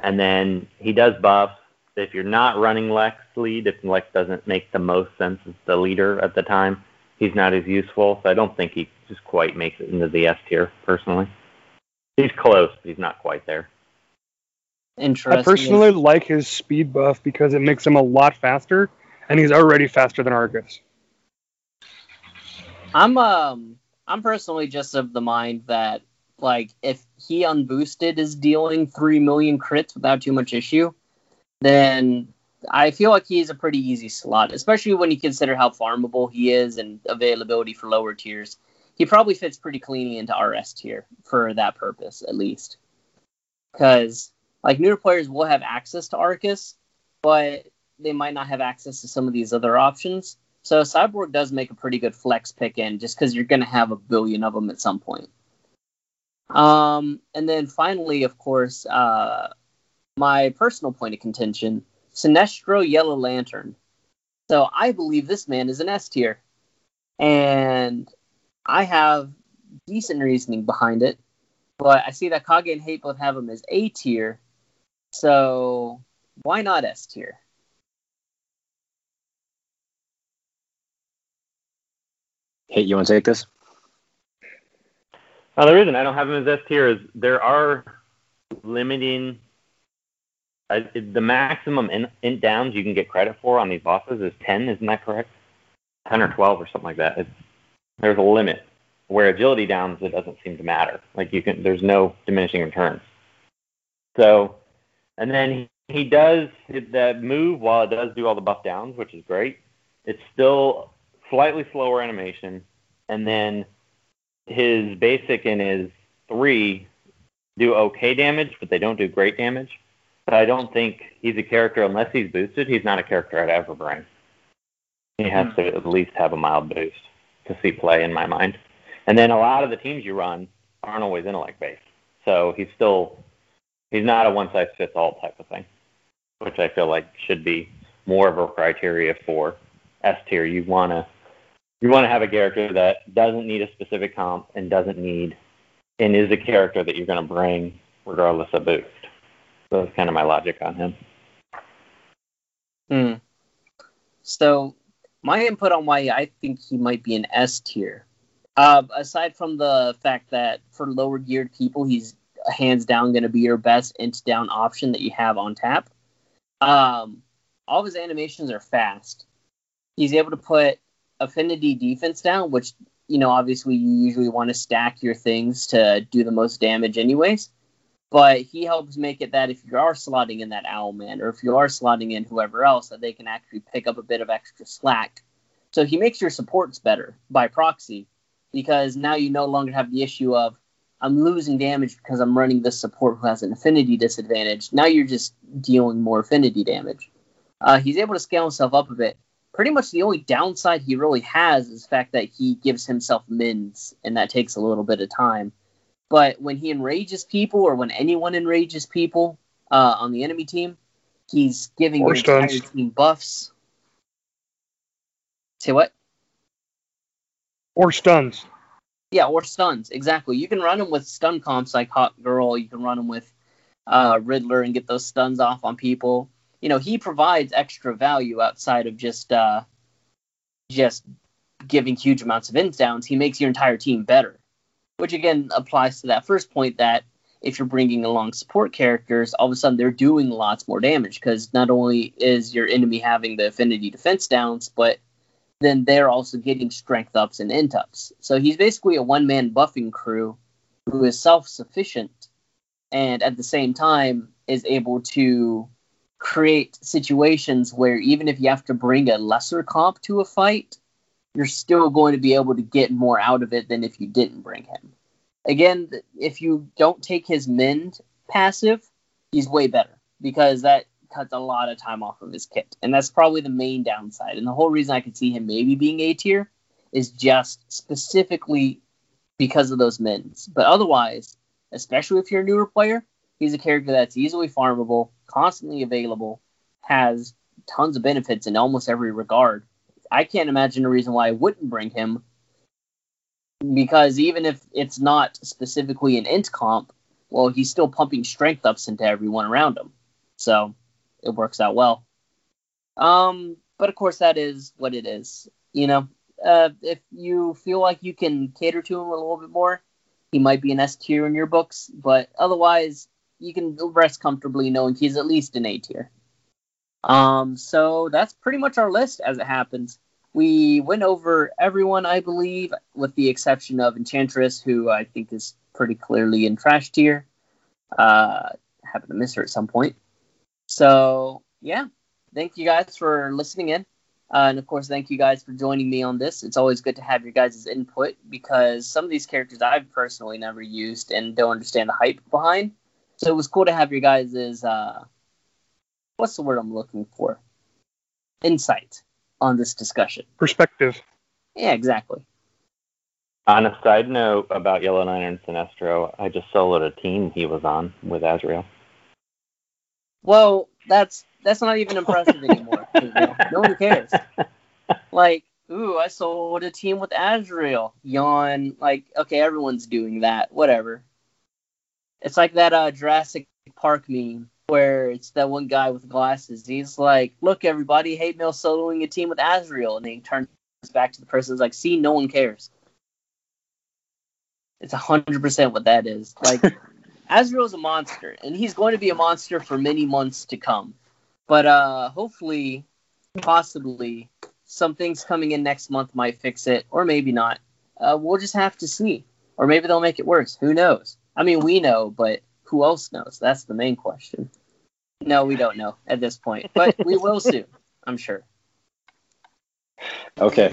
and then he does buff. if you're not running Lex lead, if Lex doesn't make the most sense as the leader at the time, he's not as useful. So I don't think he just quite makes it into the S tier, personally. He's close, but he's not quite there. Interesting. I personally like his speed buff because it makes him a lot faster, and he's already faster than Arcus. I'm um I'm personally just of the mind that like if he unboosted is dealing three million crits without too much issue, then I feel like he's a pretty easy slot, especially when you consider how farmable he is and availability for lower tiers. He probably fits pretty cleanly into RS tier for that purpose, at least. Because, like, newer players will have access to Arcus, but they might not have access to some of these other options. So, Cyborg does make a pretty good flex pick in just because you're going to have a billion of them at some point. Um, and then finally, of course, uh, my personal point of contention Sinestro Yellow Lantern. So I believe this man is an S tier. And I have decent reasoning behind it. But I see that Kage and Hate both have him as A tier. So why not S tier? Hate, you want to take this? Oh, well, the reason I don't have him as S tier is there are limiting I, the maximum int, int downs you can get credit for on these bosses is 10, isn't that correct? 10 or 12 or something like that. It's, there's a limit. Where agility downs, it doesn't seem to matter. Like you can, there's no diminishing returns. So, and then he, he does that move while it does do all the buff downs, which is great. It's still slightly slower animation, and then his basic and his three do okay damage, but they don't do great damage. But I don't think he's a character unless he's boosted. He's not a character I'd ever bring. He has mm-hmm. to at least have a mild boost to see play in my mind. And then a lot of the teams you run aren't always intellect based, so he's still he's not a one size fits all type of thing, which I feel like should be more of a criteria for S tier. You wanna you want to have a character that doesn't need a specific comp and doesn't need and is a character that you're going to bring regardless of boost. So that's kind of my logic on him. Hmm. So my input on why I think he might be an S tier, uh, aside from the fact that for lower geared people, he's hands down going to be your best int down option that you have on tap. Um, all of his animations are fast. He's able to put affinity defense down, which you know obviously you usually want to stack your things to do the most damage anyways but he helps make it that if you are slotting in that Owlman or if you are slotting in whoever else, that they can actually pick up a bit of extra slack. So he makes your supports better by proxy, because now you no longer have the issue of I'm losing damage because I'm running this support who has an affinity disadvantage. Now you're just dealing more affinity damage. Uh, he's able to scale himself up a bit. Pretty much the only downside he really has is the fact that he gives himself mins, and that takes a little bit of time. But when he enrages people, or when anyone enrages people uh, on the enemy team, he's giving Or the entire team buffs. Say what? Or stuns. Yeah, or stuns. Exactly. You can run them with stun comps like Hot Girl. You can run them with uh, Riddler and get those stuns off on people. You know, he provides extra value outside of just uh, just giving huge amounts of int downs. He makes your entire team better, which again applies to that first point that if you're bringing along support characters, all of a sudden they're doing lots more damage because not only is your enemy having the affinity defense downs, but then they're also getting strength ups and int ups. So he's basically a one man buffing crew who is self sufficient and at the same time is able to create situations where even if you have to bring a lesser comp to a fight, you're still going to be able to get more out of it than if you didn't bring him. Again, if you don't take his mend passive, he's way better because that cuts a lot of time off of his kit. And that's probably the main downside. And the whole reason I could see him maybe being A tier is just specifically because of those mins. But otherwise, especially if you're a newer player, he's a character that's easily farmable, constantly available, has tons of benefits in almost every regard. I can't imagine a reason why I wouldn't bring him because even if it's not specifically an int comp, well, he's still pumping strength ups into everyone around him. So it works out well. Um, but of course, that is what it is. You know, uh, if you feel like you can cater to him a little bit more, he might be an S tier in your books, but otherwise, you can rest comfortably knowing he's at least an A tier. Um, so that's pretty much our list as it happens. We went over everyone, I believe, with the exception of Enchantress, who I think is pretty clearly in trash tier. Uh, happened to miss her at some point. So yeah, thank you guys for listening in. Uh, and of course, thank you guys for joining me on this. It's always good to have your guys' input because some of these characters I've personally never used and don't understand the hype behind. So it was cool to have your guys' uh, what's the word I'm looking for? Insight on this discussion. Perspective. Yeah, exactly. On a side note about Yellow Lantern and Sinestro, I just soloed a team he was on with Azrael. Well, that's that's not even impressive anymore. no one cares. Like, ooh, I sold a team with Azrael. Yawn. Like, okay, everyone's doing that. Whatever. It's like that uh, Jurassic Park meme where it's that one guy with glasses. He's like, "Look, everybody, hate mail soloing a team with Azrael," and then he turns back to the person. He's like, "See, no one cares." It's hundred percent what that is. Like, Azrael's a monster, and he's going to be a monster for many months to come. But uh, hopefully, possibly, some things coming in next month might fix it, or maybe not. Uh, we'll just have to see. Or maybe they'll make it worse. Who knows? I mean, we know, but who else knows? That's the main question. No, we don't know at this point, but we will soon, I'm sure. Okay.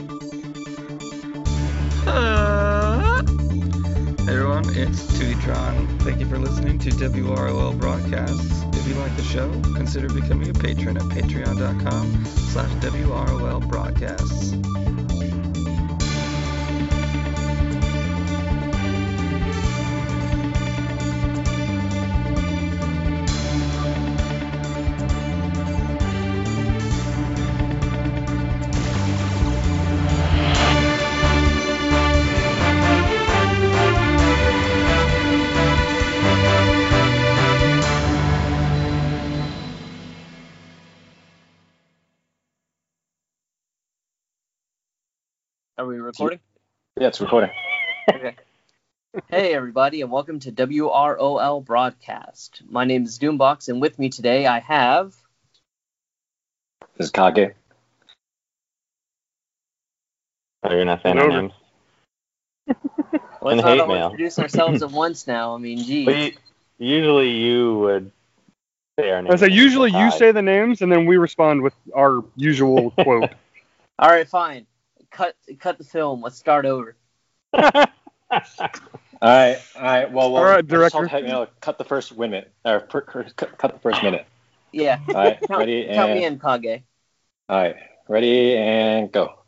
Uh, hey everyone, it's Tutron. Thank you for listening to WROL Broadcasts. If you like the show, consider becoming a patron at patreon.com slash WROL Broadcasts. Recording? Yeah, it's recording. Okay. hey, everybody, and welcome to WROL Broadcast. My name is Doombox, and with me today I have. This is Kage. Oh, you're not saying our Over. names? Let's And not hate all mail. introduce ourselves at once now. I mean, geez. We, usually you would say our names. I say usually you say the names and then we respond with our usual quote. All right, fine. Cut cut the film. Let's start over. All right, all right. Well, well All right, director. tell Hate Mail cut the first minute, or per, per, cut cut the first minute. Yeah. All right, Count, ready count and me in, Kage. all right, ready and go.